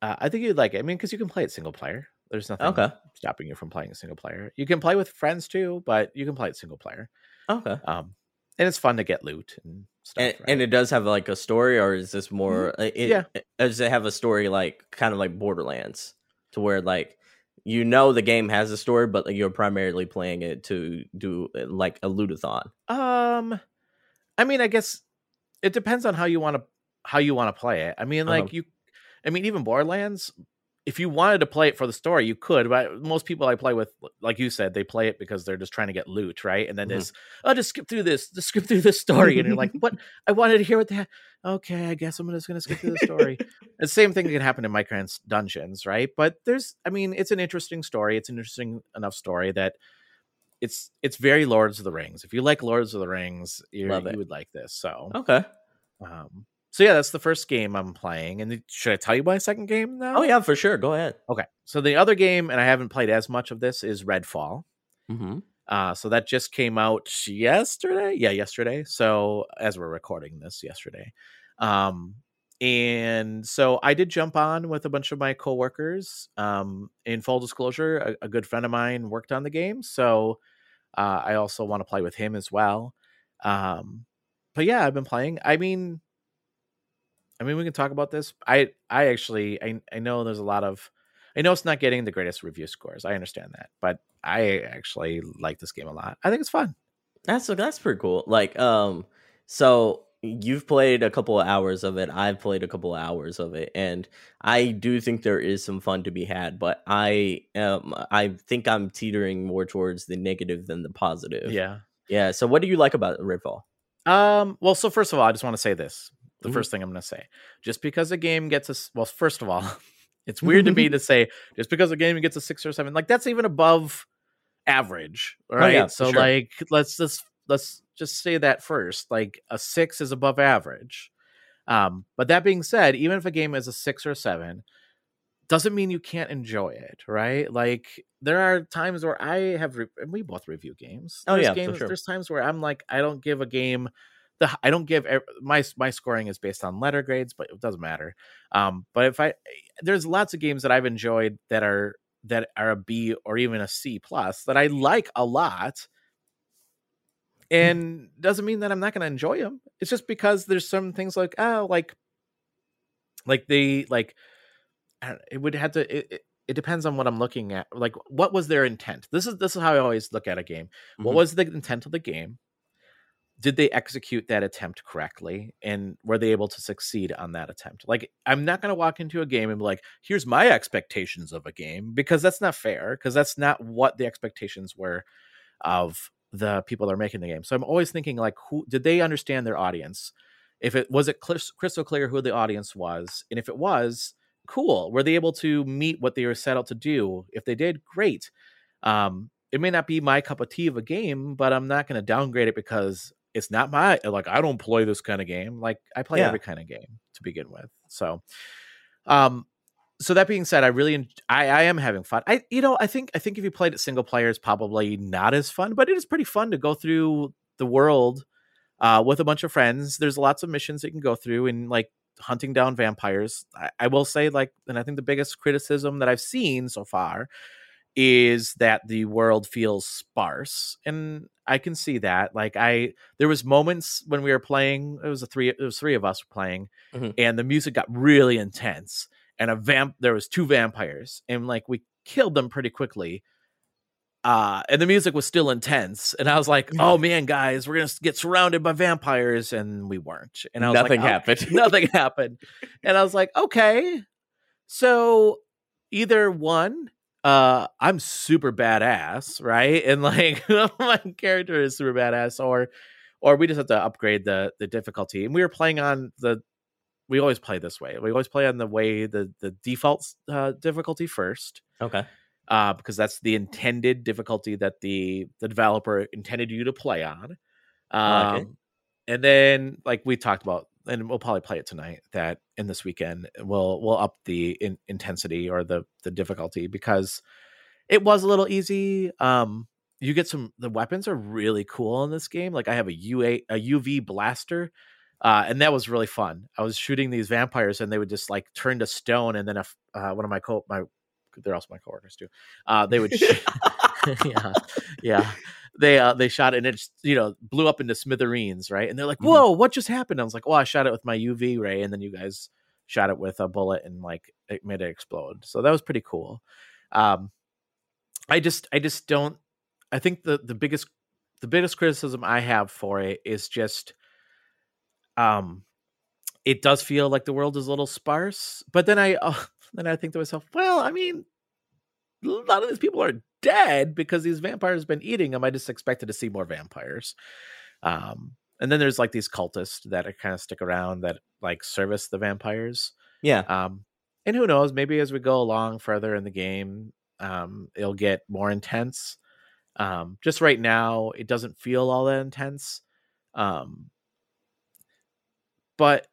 uh, I think you'd like it. I mean, cuz you can play it single player. There's nothing Okay. stopping you from playing a single player. You can play with friends too, but you can play it single player. Okay. Um, and it's fun to get loot and stuff. And, right? and it does have like a story, or is this more? uh, It, Yeah. it- Does it have a story like kind of like Borderlands, to where like you know the game has a story, but like, you're primarily playing it to do uh, like a lootathon. um, I mean, I guess it depends on how you want to how you want to play it. I mean, like Uh-huh. you, I mean, even Borderlands. If you wanted to play it for the story, you could. But most people I play with, like you said, they play it because they're just trying to get loot, right? And then Mhm. there's, oh, just skip through this, just skip through this story, and you're like, what? I wanted to hear what that. Okay, I guess I'm just gonna skip through the story. the same thing can happen in Minecraft Dungeons, right? But there's, I mean, it's an interesting story. It's an interesting enough story that it's it's very Lords of the Rings. If you like Lords of the Rings, you Love it. you would like this. So, Okay. um, so yeah, that's the first game I'm playing. And should I tell you my second game now? Oh yeah, for sure. Go ahead. Okay. So the other game, and I haven't played as much of this, is Redfall. Mm-hmm. Uh, so that just came out yesterday. Yeah, yesterday. So as we're recording this, yesterday. Um, and so I did jump on with a bunch of my coworkers. Um, in full disclosure, a, a good friend of mine worked on the game, so uh, I also want to play with him as well. Um, but yeah, I've been playing. I mean, I mean, we can talk about this. I I actually I I know there's a lot of I know it's not getting the greatest review scores. I understand that, but I actually like this game a lot. I think it's fun. That's that's pretty cool. Like, um, so you've played a couple of hours of it. I've played a couple of hours of it, and I do think there is some fun to be had. But I, um, I think I'm teetering more towards the negative than the positive. Yeah. yeah. So, what do you like about Redfall? Um. Well, so first of all, I just want to say this. The Mhm. first thing I'm going to say, just because a game gets a well, first of all, it's weird to me to say just because a game gets a six or seven, like that's even above average, right? Oh, yeah, so sure. like, let's just let's just say that first. Like a six is above average. Um. But that being said, even if a game is a six or seven, doesn't mean you can't enjoy it, right? Like there are times where I have, re- and we both review games. Oh, There's yeah, for games, sure. There's times where I'm like, I don't give a game the I don't give my my scoring is based on letter grades, but it doesn't matter. Um, but if I there's lots of games that I've enjoyed that are that are a B or even a C plus that I like a lot. And doesn't mean that I'm not going to enjoy them. It's just because there's some things like oh like like they like it would have to it, it, it depends on what I'm looking at. Like what was their intent? This is this is how I always look at a game. Mm-hmm. What was the intent of the game? Did they execute that attempt correctly and were they able to succeed on that attempt? Like i'm not going to walk into a game and be like here's my expectations of a game because that's not fair because that's not what the expectations were of the people that are making the game. So i'm always thinking like who did they understand their audience? If it was it crystal clear who the audience was and if it was cool. Were they able to meet what they were set out to do? If they did great. Um it may not be my cup of tea of a game but i'm not going to downgrade it because it's not my like I don't play this kind of game. Like I play yeah. every kind of game to begin with. So um so that being said, I really I, I am having fun. I you know, I think I think if you played it single player it's probably not as fun, but it is pretty fun to go through the world uh with a bunch of friends. There's lots of missions you can go through and like hunting down vampires. I, I will say like and I think the biggest criticism that I've seen so far is that the world feels sparse and i can see that like i there was moments when we were playing it was a three it was three of us playing mm-hmm. and the music got really intense and a vamp there was two vampires and like we killed them pretty quickly uh and the music was still intense and i was like oh man guys we're gonna get surrounded by vampires and we weren't and I was nothing like, oh, happened nothing happened and i was like okay so either one uh i'm super badass right? And like my character is super badass or or we just have to upgrade the the difficulty. And we were playing on the we always play this way. We always play on the way the the default uh, difficulty first okay. uh because that's the intended difficulty that the the developer intended you to play on. Um like and then like we talked about and we'll probably play it tonight that in this weekend we'll we'll up the in, intensity or the the difficulty because it was a little easy um you get some the weapons are really cool in this game like i have a ua a uv blaster uh, and that was really fun. I was shooting these vampires and they would just like turn to stone and then if uh, one of my co my they're also my coworkers too uh, they would yeah. Yeah they uh they shot it and it you know blew up into smithereens, right? And they're like, mm-hmm. "Whoa, what just happened?" I was like, "Well, I shot it with my UV ray, and then you guys shot it with a bullet and like it made it explode." So that was pretty cool. Um, I just I just don't. I think the the biggest the biggest criticism I have for it is just, um, it does feel like the world is a little sparse. But then I uh, then I think to myself, well, I mean, a lot of these people are dead because these vampires have been eating them. I just expected to see more vampires. Um, and then there's like these cultists that kind of stick around that like service the vampires. Yeah. Um, and who knows? Maybe as we go along further in the game, um, it'll get more intense. Um, just right now, it doesn't feel all that intense. Um, but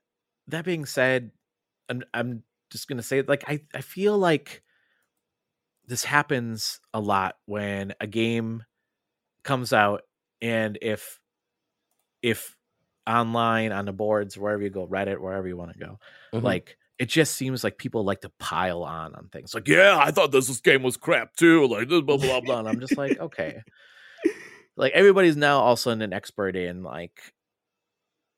that being said, I'm I'm just gonna say like I I feel like this happens a lot when a game comes out and if if online on the boards wherever you go reddit wherever you want to go mm-hmm. like it just seems like people like to pile on on things like yeah i thought this, this game was crap too like this blah blah, blah. and i'm just like okay like everybody's now also an expert in like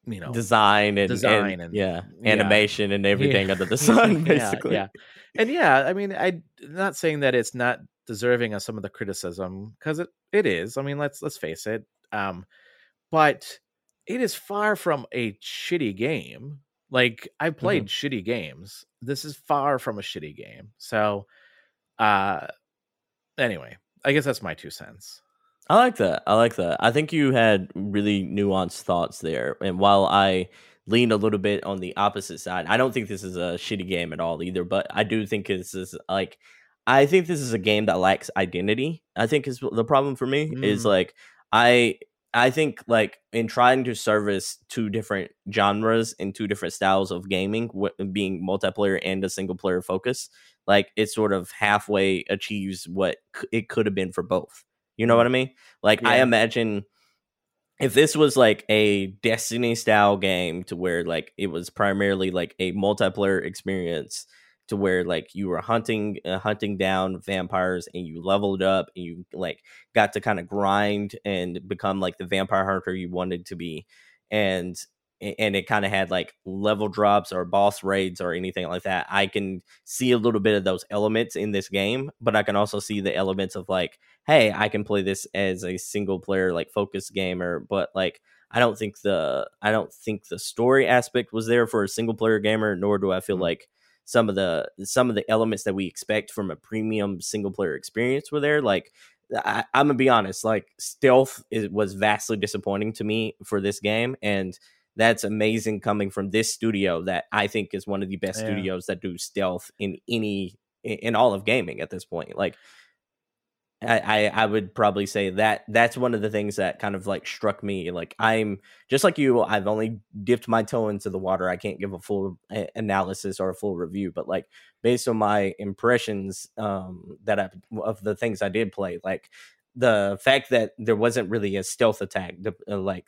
you know design and design and, and yeah, yeah, animation and everything yeah. under the sun basically. yeah, yeah and yeah i mean i'm not saying that it's not deserving of some of the criticism because it, it is. I mean let's let's face it um but it is far from a shitty game. Like i played mm-hmm. shitty games. This is far from a shitty game. So uh anyway i guess that's my two cents I like that. I like that. I think you had really nuanced thoughts there. And while I lean a little bit on the opposite side, I don't think this is a shitty game at all either. But I do think this is like, I think this is a game that lacks identity. I think is the problem for me mm. is like I I think like in trying to service two different genres and two different styles of gaming, being multiplayer and a single player focus, like it sort of halfway achieves what it could have been for both. You know what I mean? Like yeah. I imagine if this was like a Destiny style game to where like it was primarily like a multiplayer experience to where like you were hunting uh, hunting down vampires and you leveled up and you like got to kind of grind and become like the vampire hunter you wanted to be and and it kind of had like level drops or boss raids or anything like that i can see a little bit of those elements in this game but i can also see the elements of like hey i can play this as a single player like focus gamer but like I don't think the I don't think the story aspect was there for a single player gamer, nor do I feel mm-hmm. like some of the some of the elements that we expect from a premium single player experience were there. Like I, am gonna be honest, like stealth is, was vastly disappointing to me for this game, and that's amazing coming from this studio that I think is one of the best yeah. studios that do stealth in any in all of gaming at this point. Like I, I would probably say that that's one of the things that kind of like struck me. Like I'm just like you, I've only dipped my toe into the water. I can't give a full analysis or a full review, but like based on my impressions um that I of the things I did play, like the fact that there wasn't really a stealth attack, the, uh, like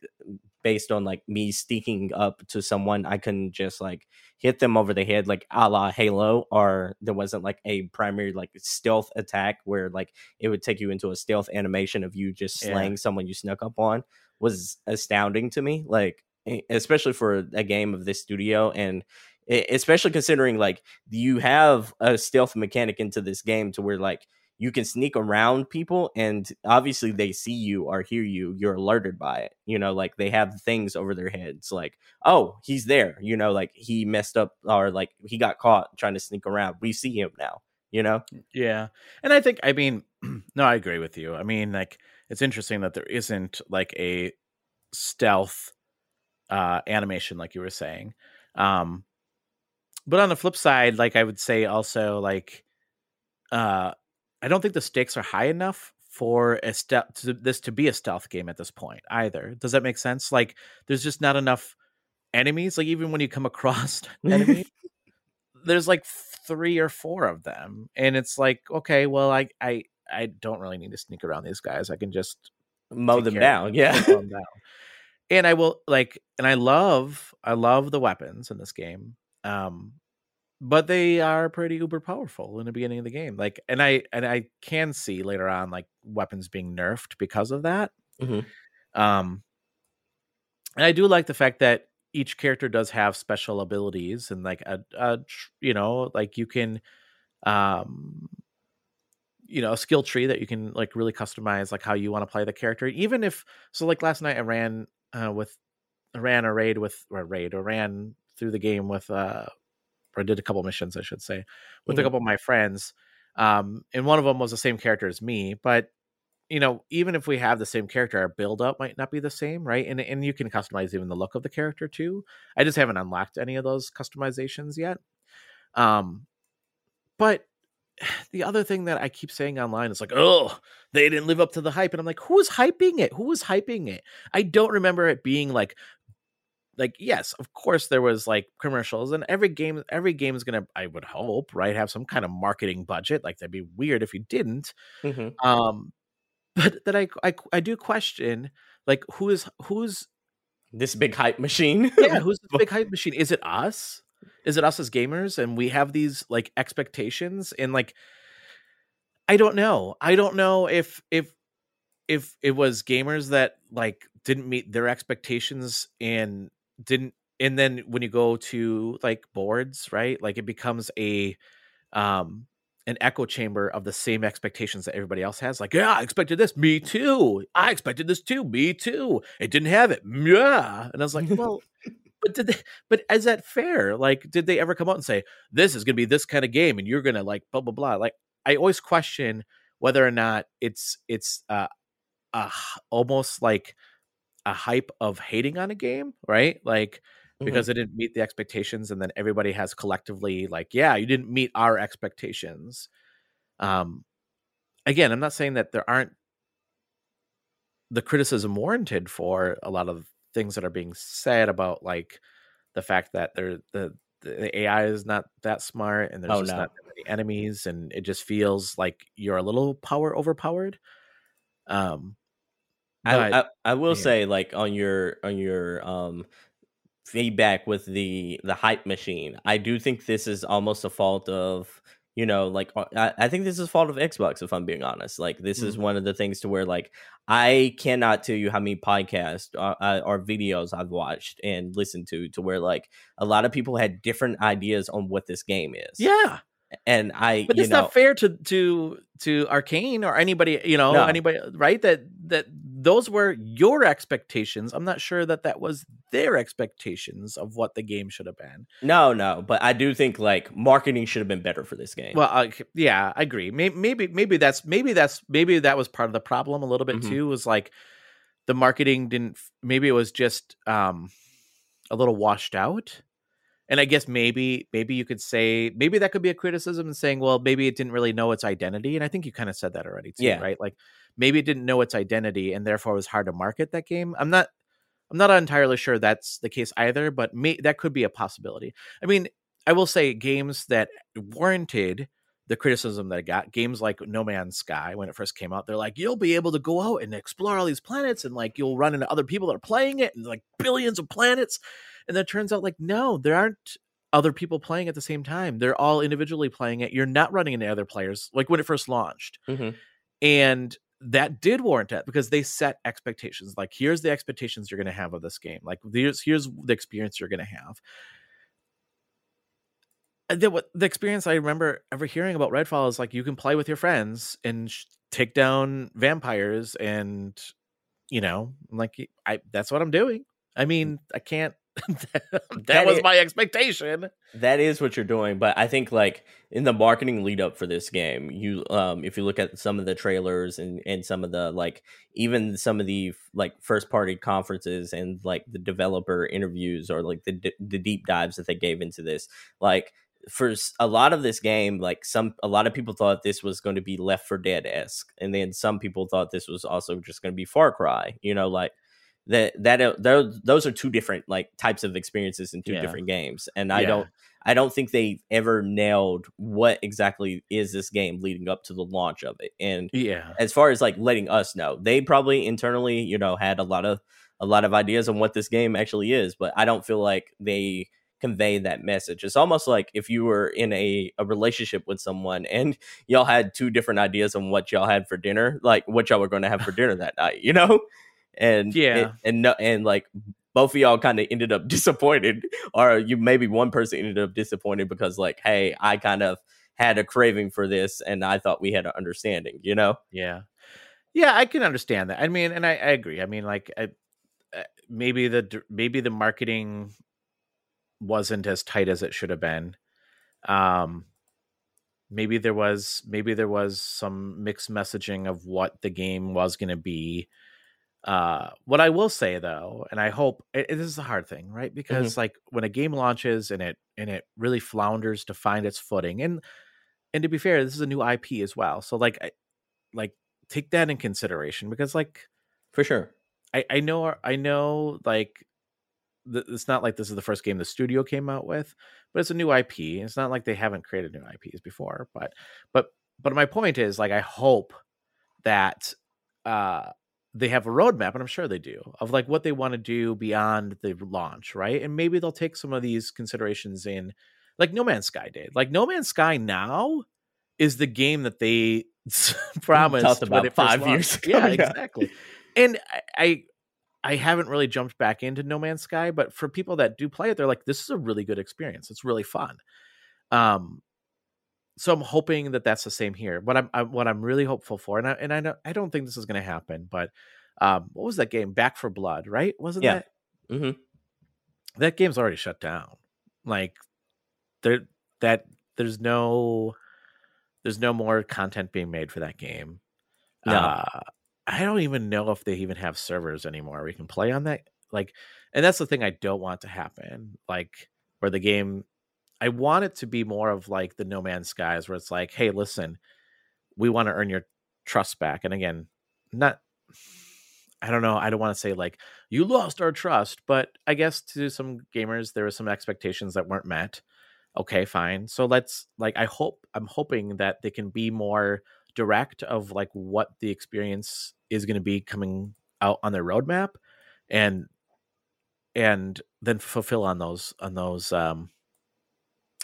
based on like me sneaking up to someone, I couldn't just like hit them over the head like a la Halo, or there wasn't like a primary like stealth attack where like it would take you into a stealth animation of you just slaying yeah. someone you snuck up on was astounding to me. Like especially for a game of this studio and especially considering like you have a stealth mechanic into this game to where like you can sneak around people and obviously they see you or hear you you're alerted by it you know like they have things over their heads like oh he's there you know like he messed up or like he got caught trying to sneak around we see him now you know? Yeah and i think i mean no i agree with you i mean like it's interesting that there isn't like a stealth uh animation like you were saying um but on the flip side like i would say also like uh I don't think the stakes are high enough for a step to this to be a stealth game at this point either. Does that make sense? Like there's just not enough enemies. Like even when you come across enemies, there's like three or four of them, and it's like okay, well I I I don't really need to sneak around these guys. I can just mow them down. Yeah. Them down. And I will like, and I love, I love the weapons in this game. Um, but they are pretty uber powerful in the beginning of the game like and i and i can see later on like weapons being nerfed because of that mm-hmm. um and i do like the fact that each character does have special abilities and like a, a you know like you can um you know a skill tree that you can like really customize like how you want to play the character even if so like last night i ran uh with I ran a raid with or raid or ran through the game with uh or did a couple missions, I should say, with mm-hmm. a couple of my friends. Um, and one of them was the same character as me, but you know, even if we have the same character, our build up might not be the same, right? And and you can customize even the look of the character too. I just haven't unlocked any of those customizations yet. Um, but the other thing that I keep saying online is like, oh, they didn't live up to the hype. And I'm like, who is hyping it? Who was hyping it? I don't remember it being like like yes of course there was like commercials and every game every game is gonna i would hope right have some kind of marketing budget like that'd be weird if you didn't mm-hmm. um but that I, I i do question like who is who's this big hype machine? Yeah who's the big hype machine? Is it us? Is it us as gamers and we have these like expectations and like i don't know. I don't know if if if it was gamers that like didn't meet their expectations and didn't and then when you go to like boards right like it becomes a um an echo chamber of the same expectations that everybody else has like yeah i expected this me too i expected this too me too it didn't have it yeah and i was like well but did they but is that fair? Like did they ever come out and say this is gonna be this kind of game and you're gonna like blah blah blah like i always question whether or not it's it's uh, uh almost like a hype of hating on a game, right? Like mm-hmm. because it didn't meet the expectations and then everybody has collectively like, yeah, you didn't meet our expectations. Um again, I'm not saying that there aren't the criticism warranted for a lot of things that are being said about like the fact that there the the AI is not that smart and there's oh, just no. not that many enemies and it just feels like you're a little power overpowered. Um I, I, I will yeah. say like on your on your um feedback with the the hype machine. I do think this is almost a fault of you know like uh, I, I think this is a fault of Xbox if I'm being honest. Like this mm-hmm. is one of the things to where like I cannot tell you how many podcasts or, uh, or videos I've watched and listened to to where like a lot of people had different ideas on what this game is. Yeah and I, but it's know, not fair to to to Arkane or anybody, you know, no. anybody, right? That that those were your expectations. I'm not sure that that was their expectations of what the game should have been. No, no, but I do think like marketing should have been better for this game. Well, uh, yeah, I agree. Maybe, maybe, maybe that's maybe that's maybe that was part of the problem a little bit mm-hmm. too. Was like the marketing didn't. Maybe it was just um a little washed out and I guess maybe maybe you could say maybe that could be a criticism and saying, well, maybe it didn't really know its identity. And I think you kind of said that already too, yeah. right? Like maybe it didn't know its identity and therefore it was hard to market that game. I'm not I'm not entirely sure that's the case either, but may, that could be a possibility. I mean, I will say games that warranted the criticism that I got, games like No Man's Sky when it first came out, they're like, you'll be able to go out and explore all these planets and like you'll run into other people that are playing it and like billions of planets. And then it turns out like no, there aren't other people playing at the same time. They're all individually playing it. You're not running into other players like when it first launched. Mm-hmm. And that did warrant it because they set expectations. Like here's the expectations you're going to have of this game. Like here's here's the experience you're going to have. The, the experience I remember ever hearing about Redfall is like you can play with your friends and sh- take down vampires and you know like I that's what I'm doing. I mean, I can't that, that was is, my expectation. That is what you're doing, but I think like in the marketing lead up for this game, you um if you look at some of the trailers and and some of the like even some of the like first party conferences and like the developer interviews or like the the deep dives that they gave into this, like for a lot of this game, like some a lot of people thought this was going to be Left 4 Dead esque, and then some people thought this was also just going to be Far Cry. You know, like that that uh, those those are two different like types of experiences in two yeah. different games and i yeah. don't i don't think they ever nailed what exactly is this game leading up to the launch of it and yeah as far as like letting us know they probably internally you know had a lot of a lot of ideas on what this game actually is but i don't feel like they convey that message it's almost like if you were in a, a relationship with someone and y'all had two different ideas on what y'all had for dinner like what y'all were going to have for dinner that night you know and yeah, and and, no, and like both of y'all kind of ended up disappointed, or you maybe one person ended up disappointed because like, hey, I kind of had a craving for this, and I thought we had an understanding, you know? Yeah, yeah, I can understand that. I mean, and I, I agree. I mean, like, I, uh, maybe the maybe the marketing wasn't as tight as it should have been. Um, maybe there was maybe there was some mixed messaging of what the game was going to be uh, what I will say though, and I hope it, it is a hard thing, right? Mm-hmm. Because mm-hmm. like when a game launches and it and it really flounders to find its footing, and and to be fair, this is a new IP as well, so like I, like take that in consideration because like for sure, I I know I know like th- it's not like this is the first game the studio came out with, but it's a new IP. It's not like they haven't created new IPs before, but but but my point is like I hope that uh they have a roadmap, and I'm sure they do, of like what they want to do beyond the launch, right? And maybe they'll take some of these considerations in, like No Man's Sky did. Like No Man's Sky now is the game that they promised about five years ago. Yeah, exactly. and I, I haven't really jumped back into No Man's Sky, but for people that do play it, they're like, this is a really good experience. It's really fun. Um, so I'm hoping that that's the same here. What I'm, I'm what I'm really hopeful for, and I and I don't I don't think this is going to happen, but um, what was that game? Back 4 Blood, right? Wasn't yeah. that? Mm-hmm. That game's already shut down. Like there that there's no there's no more content being made for that game. No. Uh, I don't even know if they even have servers anymore. We can play on that. Like, and that's the thing I don't want to happen. Like, where the game I want it to be more of like the No Man's Skies, where it's like, hey, listen, we want to earn your trust back. And again, not, I don't know, I don't want to say like you lost our trust, but I guess to some gamers there were some expectations that weren't met. Okay, fine. So let's like, I hope I'm hoping that they can be more direct of like what the experience is going to be coming out on their roadmap and and then fulfill on those on those um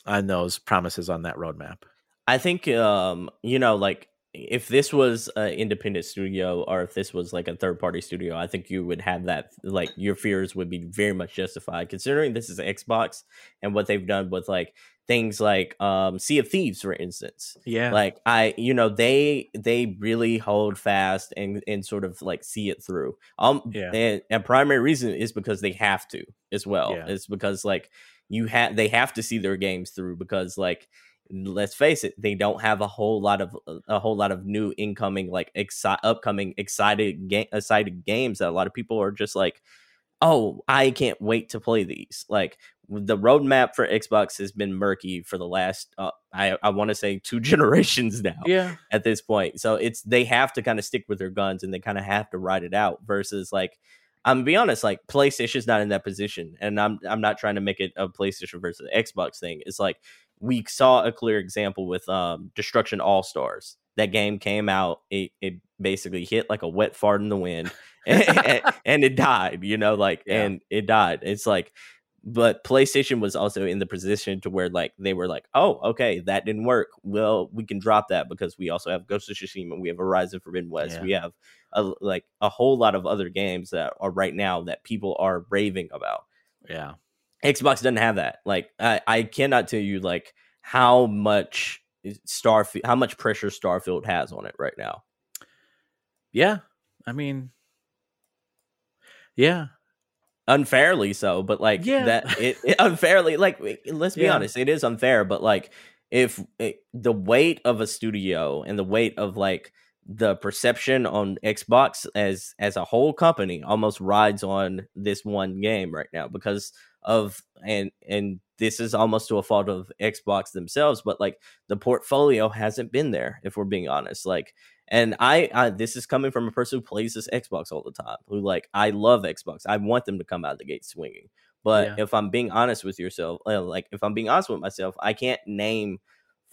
on those promises on that roadmap. I think um, you know, like if this was an independent studio or if this was like a third party studio, I think you would have that like your fears would be very much justified considering this is Xbox and what they've done with like things like um Sea of Thieves, for instance. Yeah. Like I you know, they they really hold fast and and sort of like see it through. Um Yeah. and, and primary reason is because they have to as well. Yeah. It's because like you have they have to see their games through because like let's face it they don't have a whole lot of a whole lot of new incoming like exci- upcoming excited game excited games that a lot of people are just like oh i can't wait to play these like the roadmap for xbox has been murky for the last uh, i i want to say two generations now yeah. at this point. So it's they have to kind of stick with their guns and they kind of have to ride it out versus like I'm gonna be honest, like PlayStation's not in that position. And I'm I'm not trying to make it a PlayStation versus Xbox thing. It's like we saw a clear example with um Destruction All Stars. That game came out, it, it basically hit like a wet fart in the wind and, and, and it died, you know, like Yeah. and it died. It's like but PlayStation was also in the position to where like they were like, oh, okay, that didn't work. Well, we can drop that because we also have Ghost of Tsushima, we have Horizon Forbidden West, Yeah. we have a, like a whole lot of other games that are right now that people are raving about. Yeah. Xbox doesn't have that. Like I, I cannot tell you like how much Starfield, how much pressure Starfield has on it right now. Yeah. I mean, yeah. Unfairly so but like Yeah. that it, it unfairly like let's be Yeah. honest it is unfair but like if it, the weight of a studio and the weight of like the perception on Xbox as as a whole company almost rides on this one game right now because of and and this is almost to a fault of Xbox themselves but like the portfolio hasn't been there if we're being honest like and I, I this is coming from a person who plays this Xbox all the time who like I love Xbox I want them to come out of the gate swinging but Yeah. if I'm being honest with yourself uh, like if I'm being honest with myself I can't name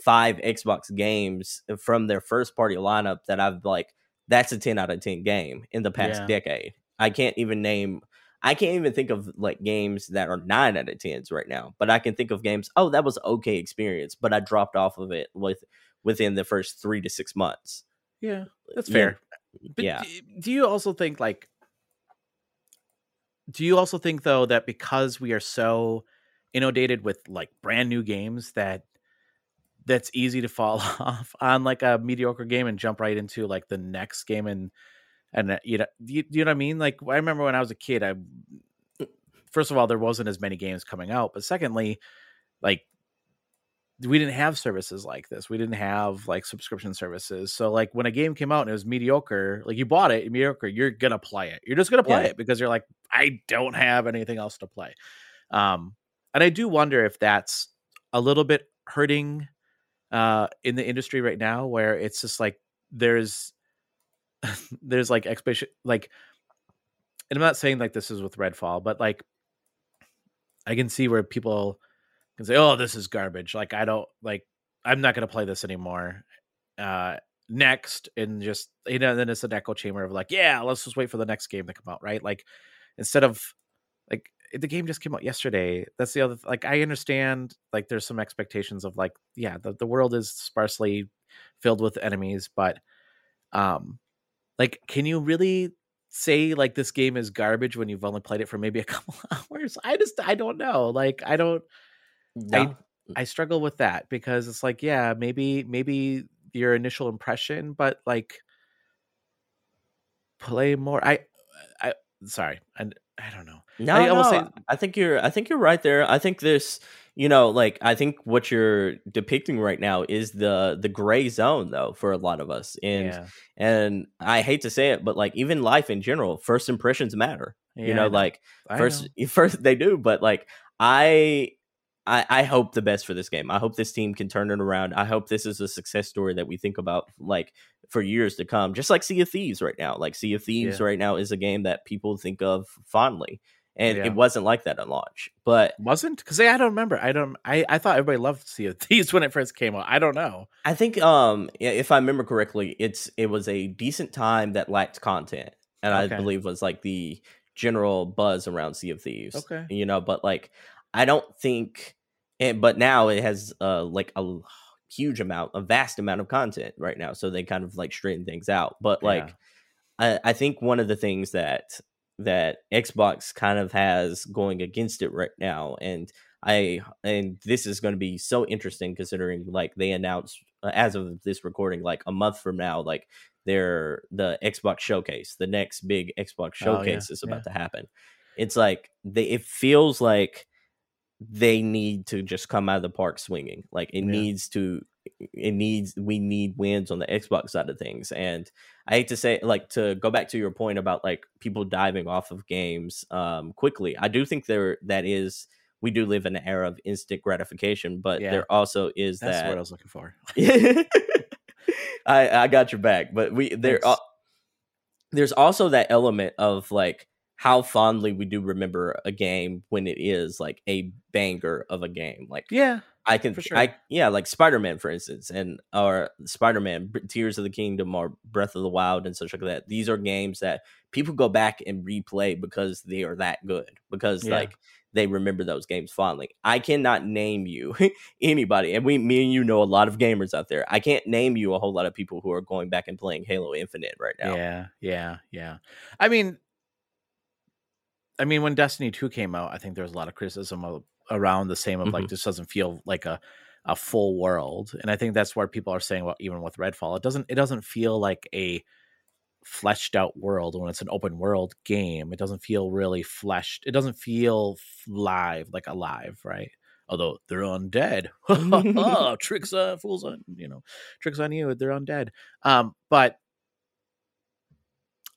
five Xbox games from their first party lineup that I've like that's a 10 out of 10 game in the past Yeah. decade. I can't even name I can't even think of like games that are 9 out of 10s right now, but I can think of games oh that was okay experience, but I dropped off of it with within the first 3 to 6 months. Yeah. That's Yeah. fair. But yeah. do you also think like do you also think though that because we are so inundated with like brand new games that that's easy to fall off on like a mediocre game and jump right into like the next game and and uh, you know do you, you know what I mean? Like I remember when I was a kid, I first of all there wasn't as many games coming out, but secondly, like we didn't have services like this. We didn't have like subscription services. So like when a game came out and it was mediocre, like you bought it mediocre, you're gonna play it. You're just gonna play Yeah. it because you're like, I don't have anything else to play. Um, and I do wonder if that's a little bit hurting uh in the industry right now, where it's just like there's there's like expectation like and I'm not saying like this is with Redfall, but like I can see where people can say, "Oh, this is garbage." Like I don't like I'm not going to play this anymore. Uh next and just you know then it's an echo chamber of like, "Yeah, let's just wait for the next game to come out," right? Like instead of like the game just came out yesterday. That's the other like I understand like there's some expectations of like yeah, the, the world is sparsely filled with enemies, but um like can you really say like this game is garbage when you've only played it for maybe a couple hours? I just I don't know. Like I don't No. I struggle with that because it's like, yeah, maybe maybe your initial impression, but like play more. I I sorry. And I don't know. No, I- I no, say- I think you're I think you're right there. I think this, you know, like I think what you're depicting right now is the the gray zone though for a lot of us. And yeah. and I hate to say it, but like even life in general, first impressions matter. Yeah, you I know, like I first know. first they do, but like I I, I hope the best for this game. I hope this team can turn it around. I hope this is a success story that we think about like for years to come. Just like Sea of Thieves right now. Like Sea of Thieves Yeah. right now is a game that people think of fondly. And Yeah. it wasn't like that at launch. But wasn't because I don't remember. I don't. I I thought everybody loved Sea of Thieves when it first came out. I don't know. I think um if I remember correctly, it's it was a decent time that lacked content. And Okay. I believe was like the general buzz around Sea of Thieves. Okay. You know, but like I don't think and but now it has uh like a huge amount, a vast amount of content right now. So they kind of like straighten things out. But like Yeah. I, I think one of the things that that Xbox kind of has going against it right now, and I and this is going to be so interesting considering like they announced uh, as of this recording, like a month from now, like their the Xbox showcase, the next big Xbox Oh, yeah, showcase is about to happen. It's like they it feels like they need to just come out of the park swinging. Like it Yeah. needs to it needs we need wins on the Xbox side of things. And I hate to say like to go back to your point about like people diving off of games um quickly. I do think there that is we do live in an era of instant gratification, but Yeah. there also is That's that what I was looking for. I I got your back, but we there uh, there's also that element of like how fondly we do remember a game when it is like a banger of a game. Like Yeah. I can sure. I yeah, like Spider-Man for instance and or Spider-Man Tears of the Kingdom or Breath of the Wild and such like that. These are games that people go back and replay because they are that good because Yeah. like they remember those games fondly. I cannot name you anybody, and we, me and you know a lot of gamers out there. I can't name you a whole lot of people who are going back and playing Halo Infinite right now. Yeah, yeah, yeah. I mean, I mean, when Destiny Two came out, I think there was a lot of criticism of, around the same of like Mhm. this doesn't feel like a a full world, and I think that's where people are saying, well, even with Redfall, it doesn't it doesn't feel like a fleshed out world when it's an open world game. It doesn't feel really fleshed. It doesn't feel live, like alive, right? Although they're undead, tricks, uh, fools on you know, tricks on you. They're undead. Um, but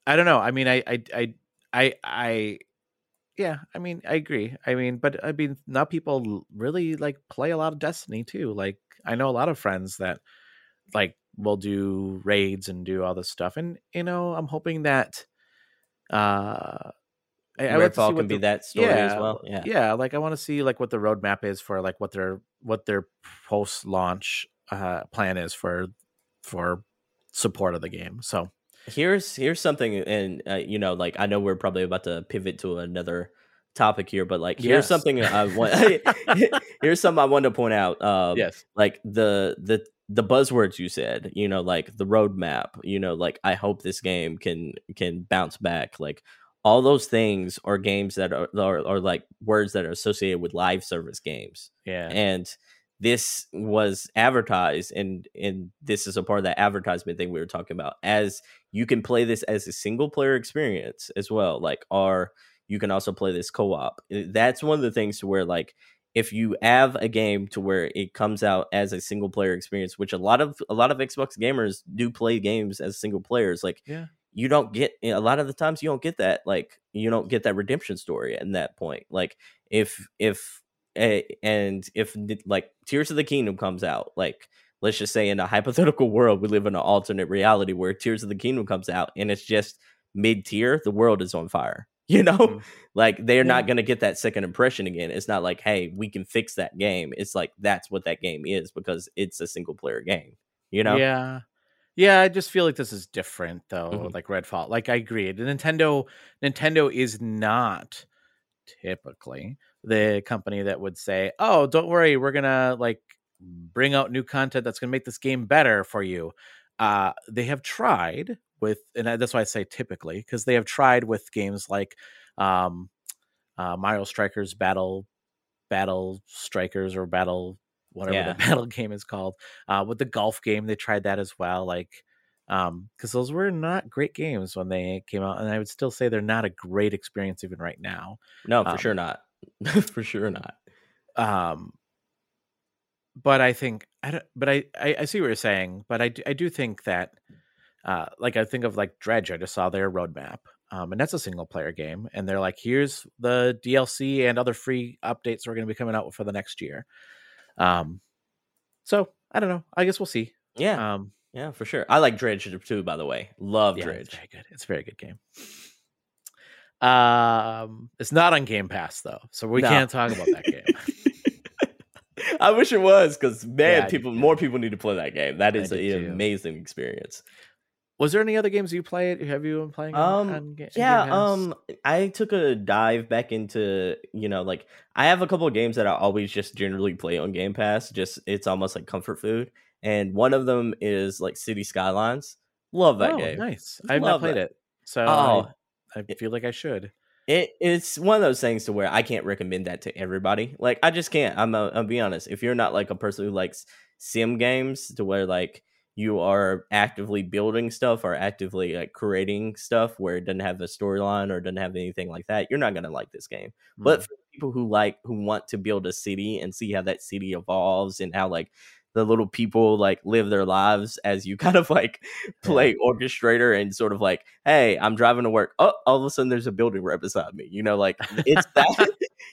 I don't know. I mean, I, I, I, I, I, yeah. I mean, I agree. I mean, but I mean, now people really like play a lot of Destiny too. Like, I know a lot of friends that like will do raids and do all this stuff, and you know, I'm hoping that, uh, I, I see Redfall what can be that story as well. Yeah. yeah like i want to see like what the roadmap is for like what their what their post launch uh plan is for for support of the game so here's here's something and uh, you know like i know we're probably about to pivot to another topic here but like here's Yes. something i want here's something i want to point out um yes. like the the the buzzwords you said you know like the roadmap you know like i hope this game can can bounce back like all those things are games that are, are, are like words that are associated with live service games. Yeah. And this was advertised and and this is a part of that advertisement thing we were talking about as you can play this as a single player experience as well like or you can also play this co-op that's one of the things to where like if you have a game to where it comes out as a single player experience which a lot of a lot of xbox gamers do play games as single players like Yeah. you don't get a lot of the times you don't get that like you don't get that redemption story at that point like if if and if like Tears of the Kingdom comes out, like let's just say in a hypothetical world, we live in an alternate reality where Tears of the Kingdom comes out and it's just mid tier, the world is on fire. You know, Mhm. like they're Yeah. not going to get that second impression again. It's not like, hey, we can fix that game. It's like that's what that game is because it's a single player game. You know, yeah yeah i just feel like this is different though Mhm. like redfall like i agree the nintendo nintendo is not typically the company that would say oh don't worry we're gonna like bring out new content that's gonna make this game better for you uh they have tried with and that's why i say typically because they have tried with games like um uh mario strikers battle battle strikers or battle whatever Yeah. the battle game is called uh with the golf game they tried that as well like um because those were not great games when they came out and i would still say they're not a great experience even right now no, for Um, sure not. for sure not. um but i think i don't but I, I i see what you're saying but i do, i do think that uh like i think of like dredge i just saw their roadmap um and that's a single player game and they're like here's the dlc and other free updates we're going to be coming out for the next year um so i don't know i guess we'll see Yeah, um yeah, for sure. I like Dredge too. By the way, love yeah, Dredge. it's very good it's a very good game um it's not on game pass though so we No. can't talk about that game I wish it was because man, Yeah, people more people need to play that game. That is an too. amazing experience. Was there any other games you played? Have you been playing? Um, on, ga- yeah. Um, I took a dive back into you know like I have a couple of games that I always just generally play on Game Pass. Just it's almost like comfort food, and one of them is like City Skylines. Love that oh, game. Nice. I've not played that. it, so oh, I, feel like I should. It it's one of those things to where I can't recommend that to everybody. Like I just can't. I'm a, I'll be honest. If you're not like a person who likes sim games, to where like you are actively building stuff or actively like creating stuff where it doesn't have a storyline or doesn't have anything like that, you're not gonna like this game. Mm-hmm. But for people who like who want to build a city and see how that city evolves and how like the little people like live their lives as you kind of like play orchestrator and sort of like, hey, I'm driving to work. Oh, all of a sudden there's a building right beside me. You know, like it's that.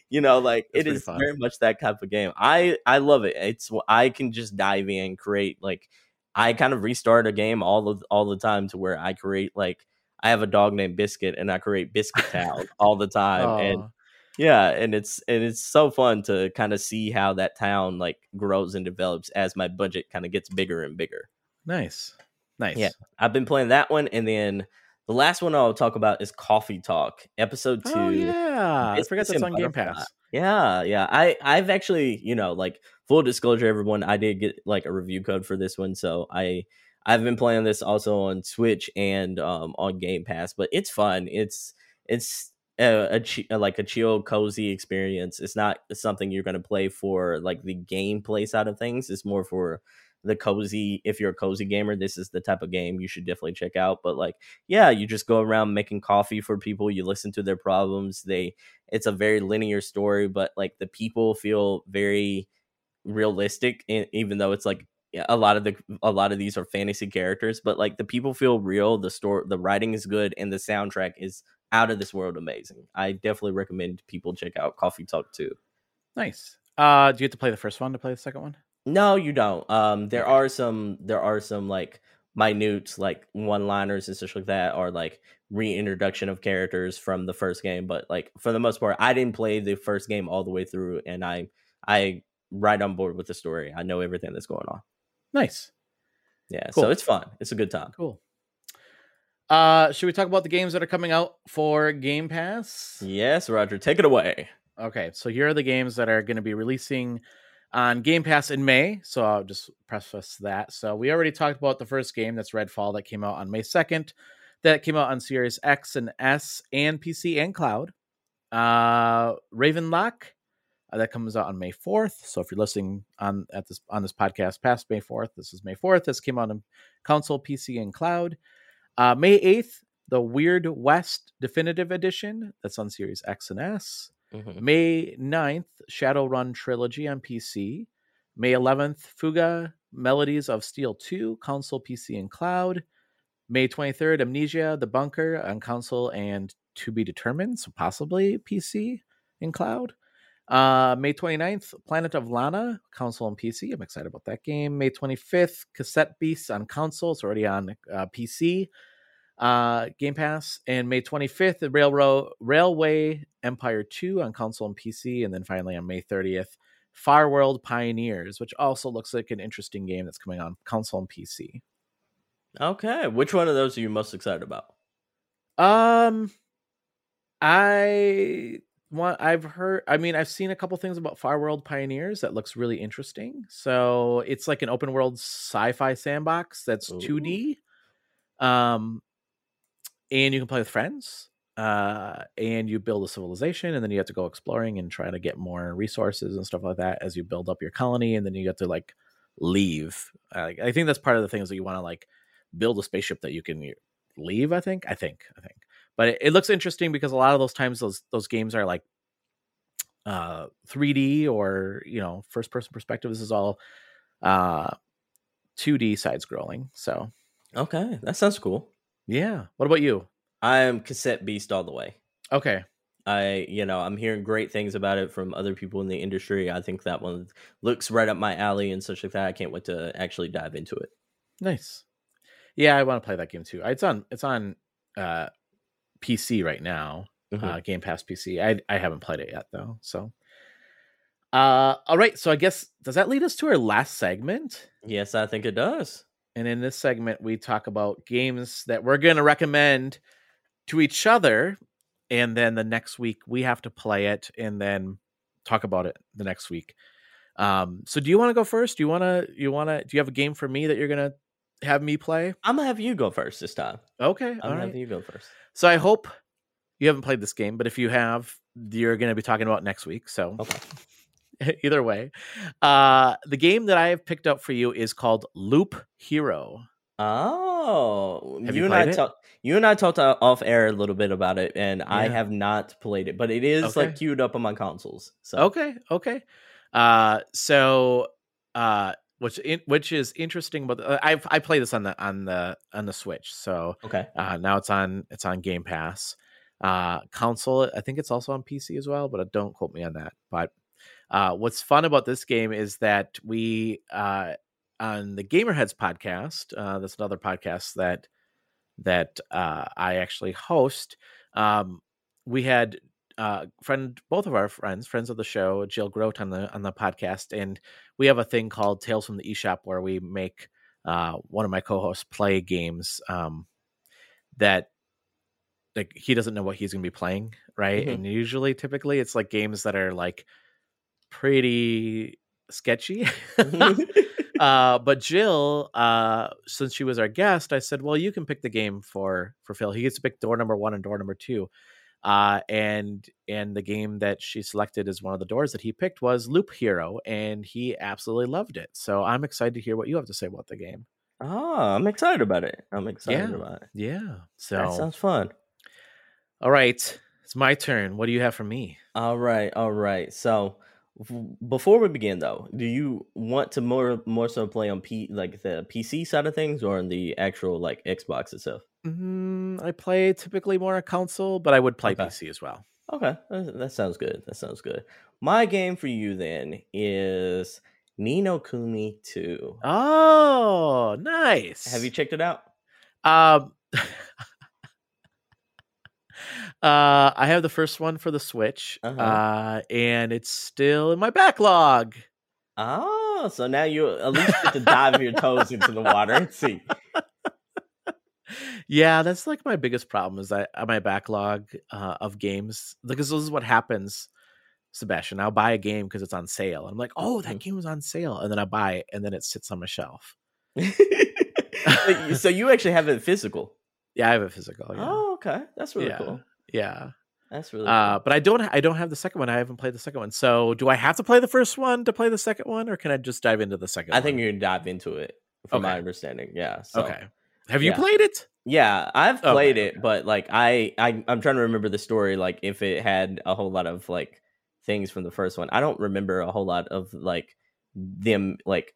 you know, like That's it is fun. very much that type of game. I I love it. It's I can just dive in, create like I kind of restart a game all the all the time to where I create like I have a dog named Biscuit and I create Biscuit Town all the time oh. and yeah and it's and it's so fun to kind of see how that town like grows and develops as my budget kind of gets bigger and bigger. Nice nice. Yeah i've been playing that one and then the last one i'll talk about is coffee talk episode two oh, yeah i forgot that's on game pass. Yeah yeah i i've actually you know like full disclosure everyone i did get like a review code for this one so i i've been playing this also on switch and um on game pass but it's fun it's it's a, a, like a chill, cozy experience. It's not something you're going to play for like the gameplay side of things. It's more for the cozy. If you're a cozy gamer, this is the type of game you should definitely check out. But like, yeah, you just go around making coffee for people. You listen to their problems. They, it's a very linear story, but like the people feel very realistic, even though it's like a lot of the a lot of these are fantasy characters but like the people feel real the story the writing is good and the soundtrack is out of this world amazing. I definitely recommend people check out Coffee Talk too. Nice. Uh, do you have to play the first one to play the second one? No, you don't. Um, there are some there are some like minute like one liners and stuff like that, or like reintroduction of characters from the first game. But like for the most part, I didn't play the first game all the way through, and I I right on board with the story. I know everything that's going on. Nice. Yeah, cool. so it's fun. It's a good time. Cool. Uh, should we talk about the games that are coming out for Game Pass? Yes, Roger, take it away. Okay, so here are the games that are going to be releasing on Game Pass in May. So I'll just preface that. So we already talked about the first game that's Redfall that came out on May 2nd. That came out on Series X and S and PC and cloud. Uh Ravenlok uh, that comes out on May 4th. So if you're listening on at this on this podcast past May 4th, this is May 4th. This came out on console, PC, and cloud. Uh, May 8th, the Weird West Definitive Edition. That's on Series X and S. Mm-hmm. May 9th, Shadowrun Trilogy on PC. May 11th, Fuga Melodies of Steel 2, console, PC, and cloud. May 23rd, Amnesia The Bunker on console and to be determined, so possibly PC and cloud. Uh, May 29th, Planet of Lana, console and PC. I'm excited about that game. May 25th, Cassette Beasts on console. It's already on uh, PC. Uh, Game Pass. And May 25th, the Railroad Railway Empire 2 on console and PC. And then finally on May 30th, Farworld Pioneers, which also looks like an interesting game that's coming on console and PC. Okay. Which one of those are you most excited about? Um, I one I've heard I mean I've seen a couple things about Farworld Pioneers that looks really interesting. So it's like an open world sci-fi sandbox that's Ooh. 2D. Um and you can play with friends. Uh and you build a civilization and then you have to go exploring and try to get more resources and stuff like that as you build up your colony and then you get to like leave. Uh, I think that's part of the things that you want to like build a spaceship that you can leave, I think. I think. I think but it, it, looks interesting because a lot of those times those those games are like uh 3D or you know first person perspective. This is all uh 2D side scrolling. So okay, that sounds cool. Yeah. What about you? I'm cassette beast all the way. Okay. I, you know, I'm hearing great things about it from other people in the industry. I think that one looks right up my alley and such like that. I can't wait to actually dive into it. Nice. Yeah, I want to play that game too. It's on it's on uh PC right now, mm-hmm. uh, Game Pass PC. I I haven't played it yet though. So, uh, all right. So I guess does that lead us to our last segment? Yes, I think it does. And in this segment, we talk about games that we're going to recommend to each other. And then the next week, we have to play it and then talk about it the next week. Um, so do you want to go first? Do you want to, you want to, do you have a game for me that you're going to have me play? I'm gonna have you go first this time. Okay. I'm gonna right. have you go first. So I hope you haven't played this game, but if you have, you're to be talking about next week. So Okay. either way, uh, the game that I have picked up for you is called Loop Hero. Oh, Have you, you and I talked. You and I talked off air a little bit about it, and I have not played it, but it is like queued up on my consoles. So Okay, okay. Uh, so uh, which in, which is interesting, but uh, I I play this on the on the on the Switch. So okay, uh, now it's on it's on Game Pass. Uh, console, I think it's also on PC as well, but uh, don't quote me on that. But uh, what's fun about this game is that we uh, on the Gamerheads podcast. Uh, that's another podcast that that uh, I actually host. Um, we had uh, friend, both of our friends, friends of the show, Jill Grote on the on the podcast, and we have a thing called Tales from the eShop where we make uh, one of my co-hosts play games um, that like he doesn't know what he's going to be playing, right? Mhm. And usually, typically, it's like games that are like pretty sketchy. uh but jill uh since she was our guest i said well you can pick the game for for phil he gets to pick door number one and door number two uh and and the game that she selected as one of the doors that he picked was loop hero and he absolutely loved it so i'm excited to hear what you have to say about the game oh, I'm excited about it. I'm excited Yeah. about it. yeah so That sounds fun. all right it's my turn what do you have for me All right, all right. So before we begin, though, do you want to more more so play on P like the PC side of things or on the actual like Xbox itself? Mm, i play typically more on console but i would play Okay. pc as well Okay, that, that sounds good. That sounds good. My game for you then is Ni no Kuni 2. oh nice Have you checked it out? Um, uh, I have the first one for the Switch, Uh-huh. uh, and it's still in my backlog. Oh, so now you at least get to dive your toes into the water and see. Yeah, that's like my biggest problem is that uh, my backlog uh, of games because this is what happens. Sebastion, I'll buy a game because it's on sale. And I'm like, oh, that Mhm. game was on sale, and then I buy it, and then it sits on my shelf. so you- actually have it physical. Yeah, I have a physical. Yeah, Oh, okay. That's really yeah, cool. yeah. That's really Uh, cool. but I don't. I don't have the second one. I haven't played the second one. So, do I have to play the first one to play the second one, or can I just dive into the second? I think you can dive into it from my understanding. Yeah. So, okay. Have you yeah. played it? Yeah, I've played okay. it, but like I, I I'm trying to remember the story. Like if it had a whole lot of like things from the first one. I don't remember a whole lot of like them like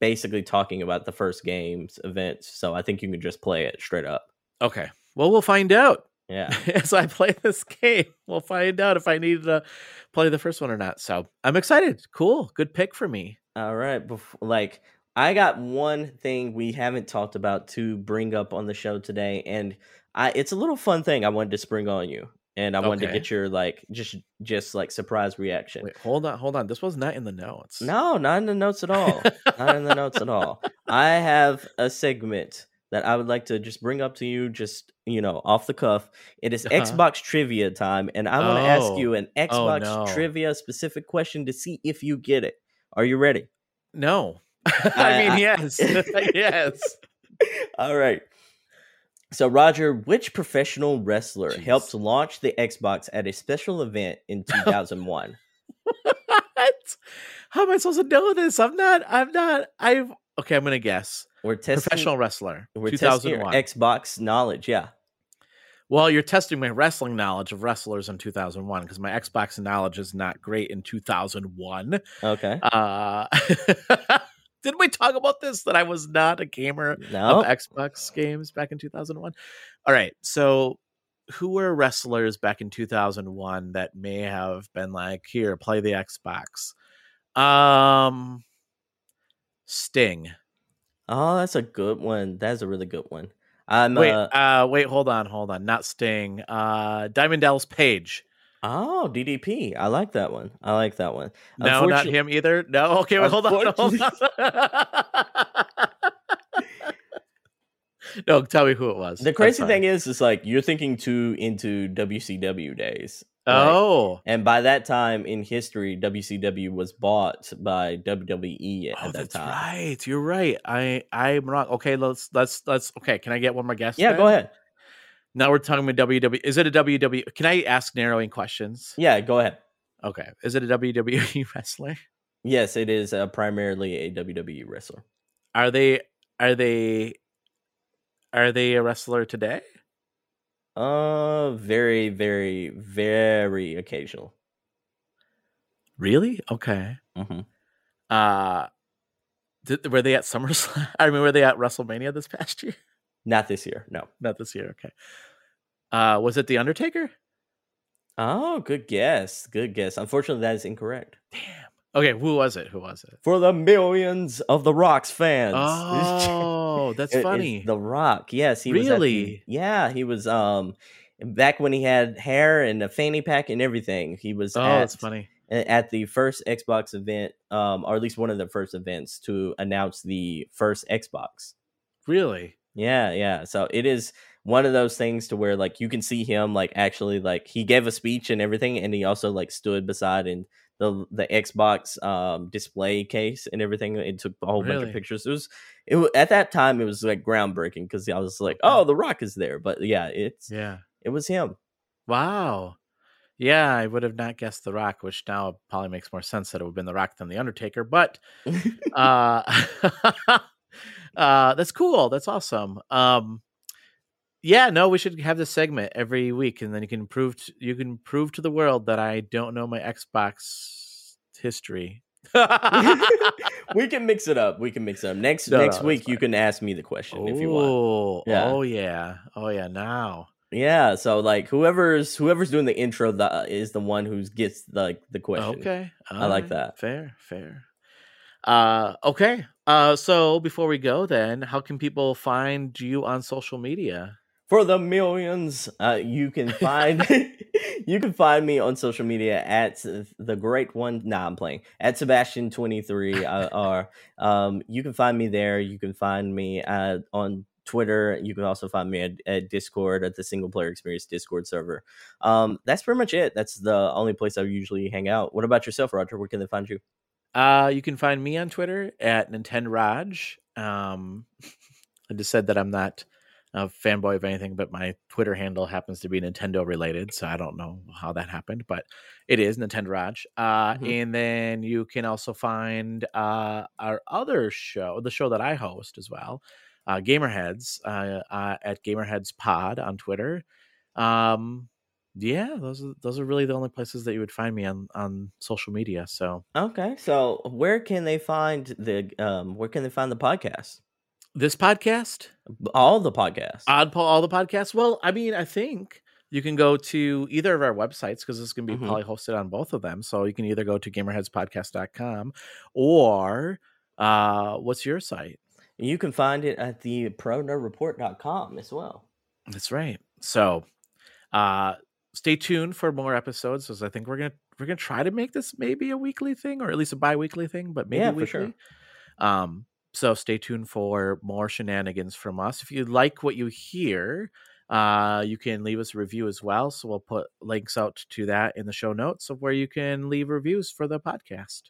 basically talking about the first game's events. So I think you can just play it straight up. Okay. Well, we'll find out Yeah. as I play this game. We'll find out if I need to play the first one or not. So I'm excited. Cool. Good pick for me. All right. Bef- like I got one thing we haven't talked about to bring up on the show today, and I it's a little fun thing I wanted to spring on you, and I wanted to get your like just just like surprise reaction. Wait, hold on. Hold on. This was not in the notes. No, not in the notes at all. not in the notes at all. I have a segment that I would like to just bring up to you, just you know, off the cuff. It is Uh-huh. Xbox trivia time, and I want to ask Oh. you an Xbox no. trivia specific question to see if you get it. Are you ready? No. I, mean, I- yes. yes. All right. So, Roger, which professional wrestler Jeez. helped launch the Xbox at a special event in 2001? what? How am I supposed to know this? I'm not. I'm not. I've. Okay, I'm gonna guess. We're testing Professional wrestler. We're testing your 2001. Xbox knowledge. Yeah. Well, you're testing my wrestling knowledge of wrestlers in 2001 because my Xbox knowledge is not great in 2001. Okay. Uh, didn't we talk about this that I was not a gamer No. of Xbox games back in 2001? All right. So, who were wrestlers back in 2001 that may have been like, here, play the Xbox? Um, Sting. Oh, that's a good one. That's a really good one. I'm Wait, uh, uh, wait, hold on, hold on. Not Sting. Uh, Diamond Dallas Page. Oh DDP. I like that one. I like that one. No, not him either. No, okay, wait, hold on, hold on. no, tell me who it was. The crazy thing is, is like you're thinking too into WCW days. right? Oh, And by that time in history, WCW was bought by WWE at oh, that that's time. right. You're right. I I'm wrong. Okay, let's let's let's. Okay, can I get one more guess? Yeah, then? go ahead. Now we're talking about WWE. Is it a WWE? Can I ask narrowing questions? Yeah, go ahead. Okay. Is it a WWE wrestler? Yes, it is uh, primarily a WWE wrestler. Are they are they are they a wrestler today? Uh, very, very, very occasional. Really? Okay. hmm Uh did, were they at SummerSlam? I mean, were they at WrestleMania this past year? Not this year, no. Not this year. Okay. Uh was it the Undertaker? Oh, good guess. Good guess. Unfortunately, that is incorrect. Damn. Okay, who was it? Who was it? For the millions of the Rock's fans. Oh, that's It- funny. The Rock. Yes, he was. the- Really? yeah, he was. Um, back when he had hair and a fanny pack and everything. He was. oh, at, that's funny. At the first Xbox event, um, or at least one of the first events to announce the first Xbox. Really? Yeah, yeah. So it is one of those things to where like you can see him like actually like he gave a speech and everything, and he also like stood beside and the the Xbox um display case and everything. It took a whole bunch of pictures. It was it wa- at that time it was like groundbreaking because I was like, oh, The Rock is there. But yeah, it's Yeah. it was him. Wow. Yeah, I would have not guessed The Rock, which now probably makes more sense that it would have been The Rock than The Undertaker. But uh, uh, that's cool. That's awesome. Um, yeah, no, we should have this segment every week, and then you can prove t- you can prove to the world that I don't know my Xbox history. we can mix it up. We can mix it up. Next No, no, next that's week you can ask me the question if you want. Oh, Yeah. oh yeah, oh yeah. Now, Yeah, so like whoever's whoever's doing the intro the, is the one who gets like the question. Okay. I like that. Fair, fair. Uh okay. Uh so before we go then, how can people find you on social media? For the millions, uh, you can find you can find me on social media at the great one. Nah, I'm playing at Sebastian twenty three. Uh, or um, you can find me there. You can find me uh, on Twitter. You can also find me at, at Discord at the Single Player Experience Discord server. Um, that's pretty much it. That's the only place I usually hang out. What about yourself, Roger? Where can they find you? Uh you can find me on Twitter at Nintendo Raj. Um I just said that I'm not a fanboy of anything, but my Twitter handle happens to be Nintendo related, so I don't know how that happened, but it is Nintendo Raj. Uh, Mhm. And then you can also find uh, our other show, the show that I host as well, uh, Gamerheads uh, uh, at Gamerheads Pod on Twitter. Um, yeah, those are those are really the only places that you would find me on on social media. So Okay, so where can they find the um, where can they find the podcast? this podcast, All the podcasts. Oddball, all the podcasts. Well, I mean, I think you can go to either of our websites because this is going to be Mhm. probably hosted on both of them. So you can either go to gamerheadspodcast.com or uh, what's your site? You can find it at the pronerdreport.com as well. That's right. So uh, stay tuned for more episodes because I think we're gonna we're gonna try to make this maybe a weekly thing or at least a bi-weekly thing, but maybe Yeah, for weekly. sure. Um, so stay tuned for more shenanigans from us. If you like what you hear, uh, you can leave us a review as well. So we'll put links out to that in the show notes of where you can leave reviews for the podcast.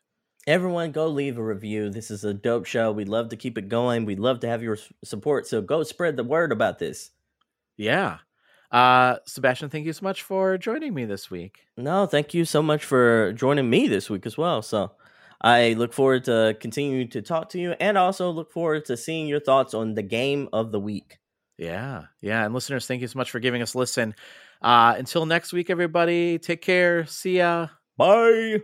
Everyone, go leave a review. This is a dope show. We'd love to keep it going. We'd love to have your support. So go spread the word about this. Yeah. Uh, Sebastion, thank you so much for joining me this week. No, thank you so much for joining me this week as well. So I look forward to continuing to talk to you and also look forward to seeing your thoughts on the game of the week. Yeah, yeah. And listeners, thank you so much for giving us a listen. Uh, until next week, everybody, take care. See ya. Bye.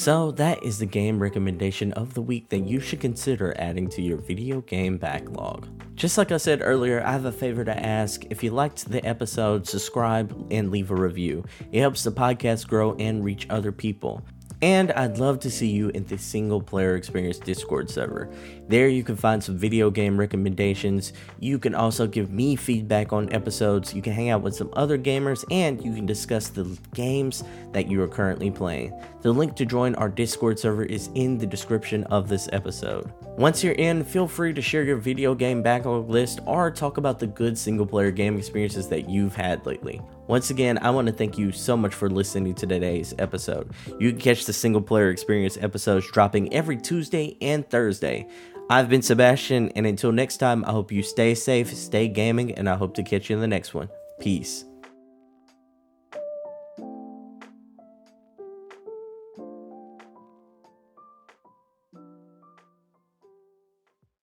So, that is the game recommendation of the week that you should consider adding to your video game backlog. Just like I said earlier, I have a favor to ask. If you liked the episode, subscribe and leave a review. It helps the podcast grow and reach other people. And I'd love to see you in the single player experience Discord server. There you can find some video game recommendations. You can also give me feedback on episodes. You can hang out with some other gamers and you can discuss the games that you are currently playing. The link to join our Discord server is in the description of this episode. Once you're in, feel free to share your video game backlog list or talk about the good single player game experiences that you've had lately. Once again, I want to thank you so much for listening to today's episode. You can catch the single player experience episodes dropping every Tuesday and Thursday. I've been Sebastion, and until next time, I hope you stay safe, stay gaming, and I hope to catch you in the next one. Peace.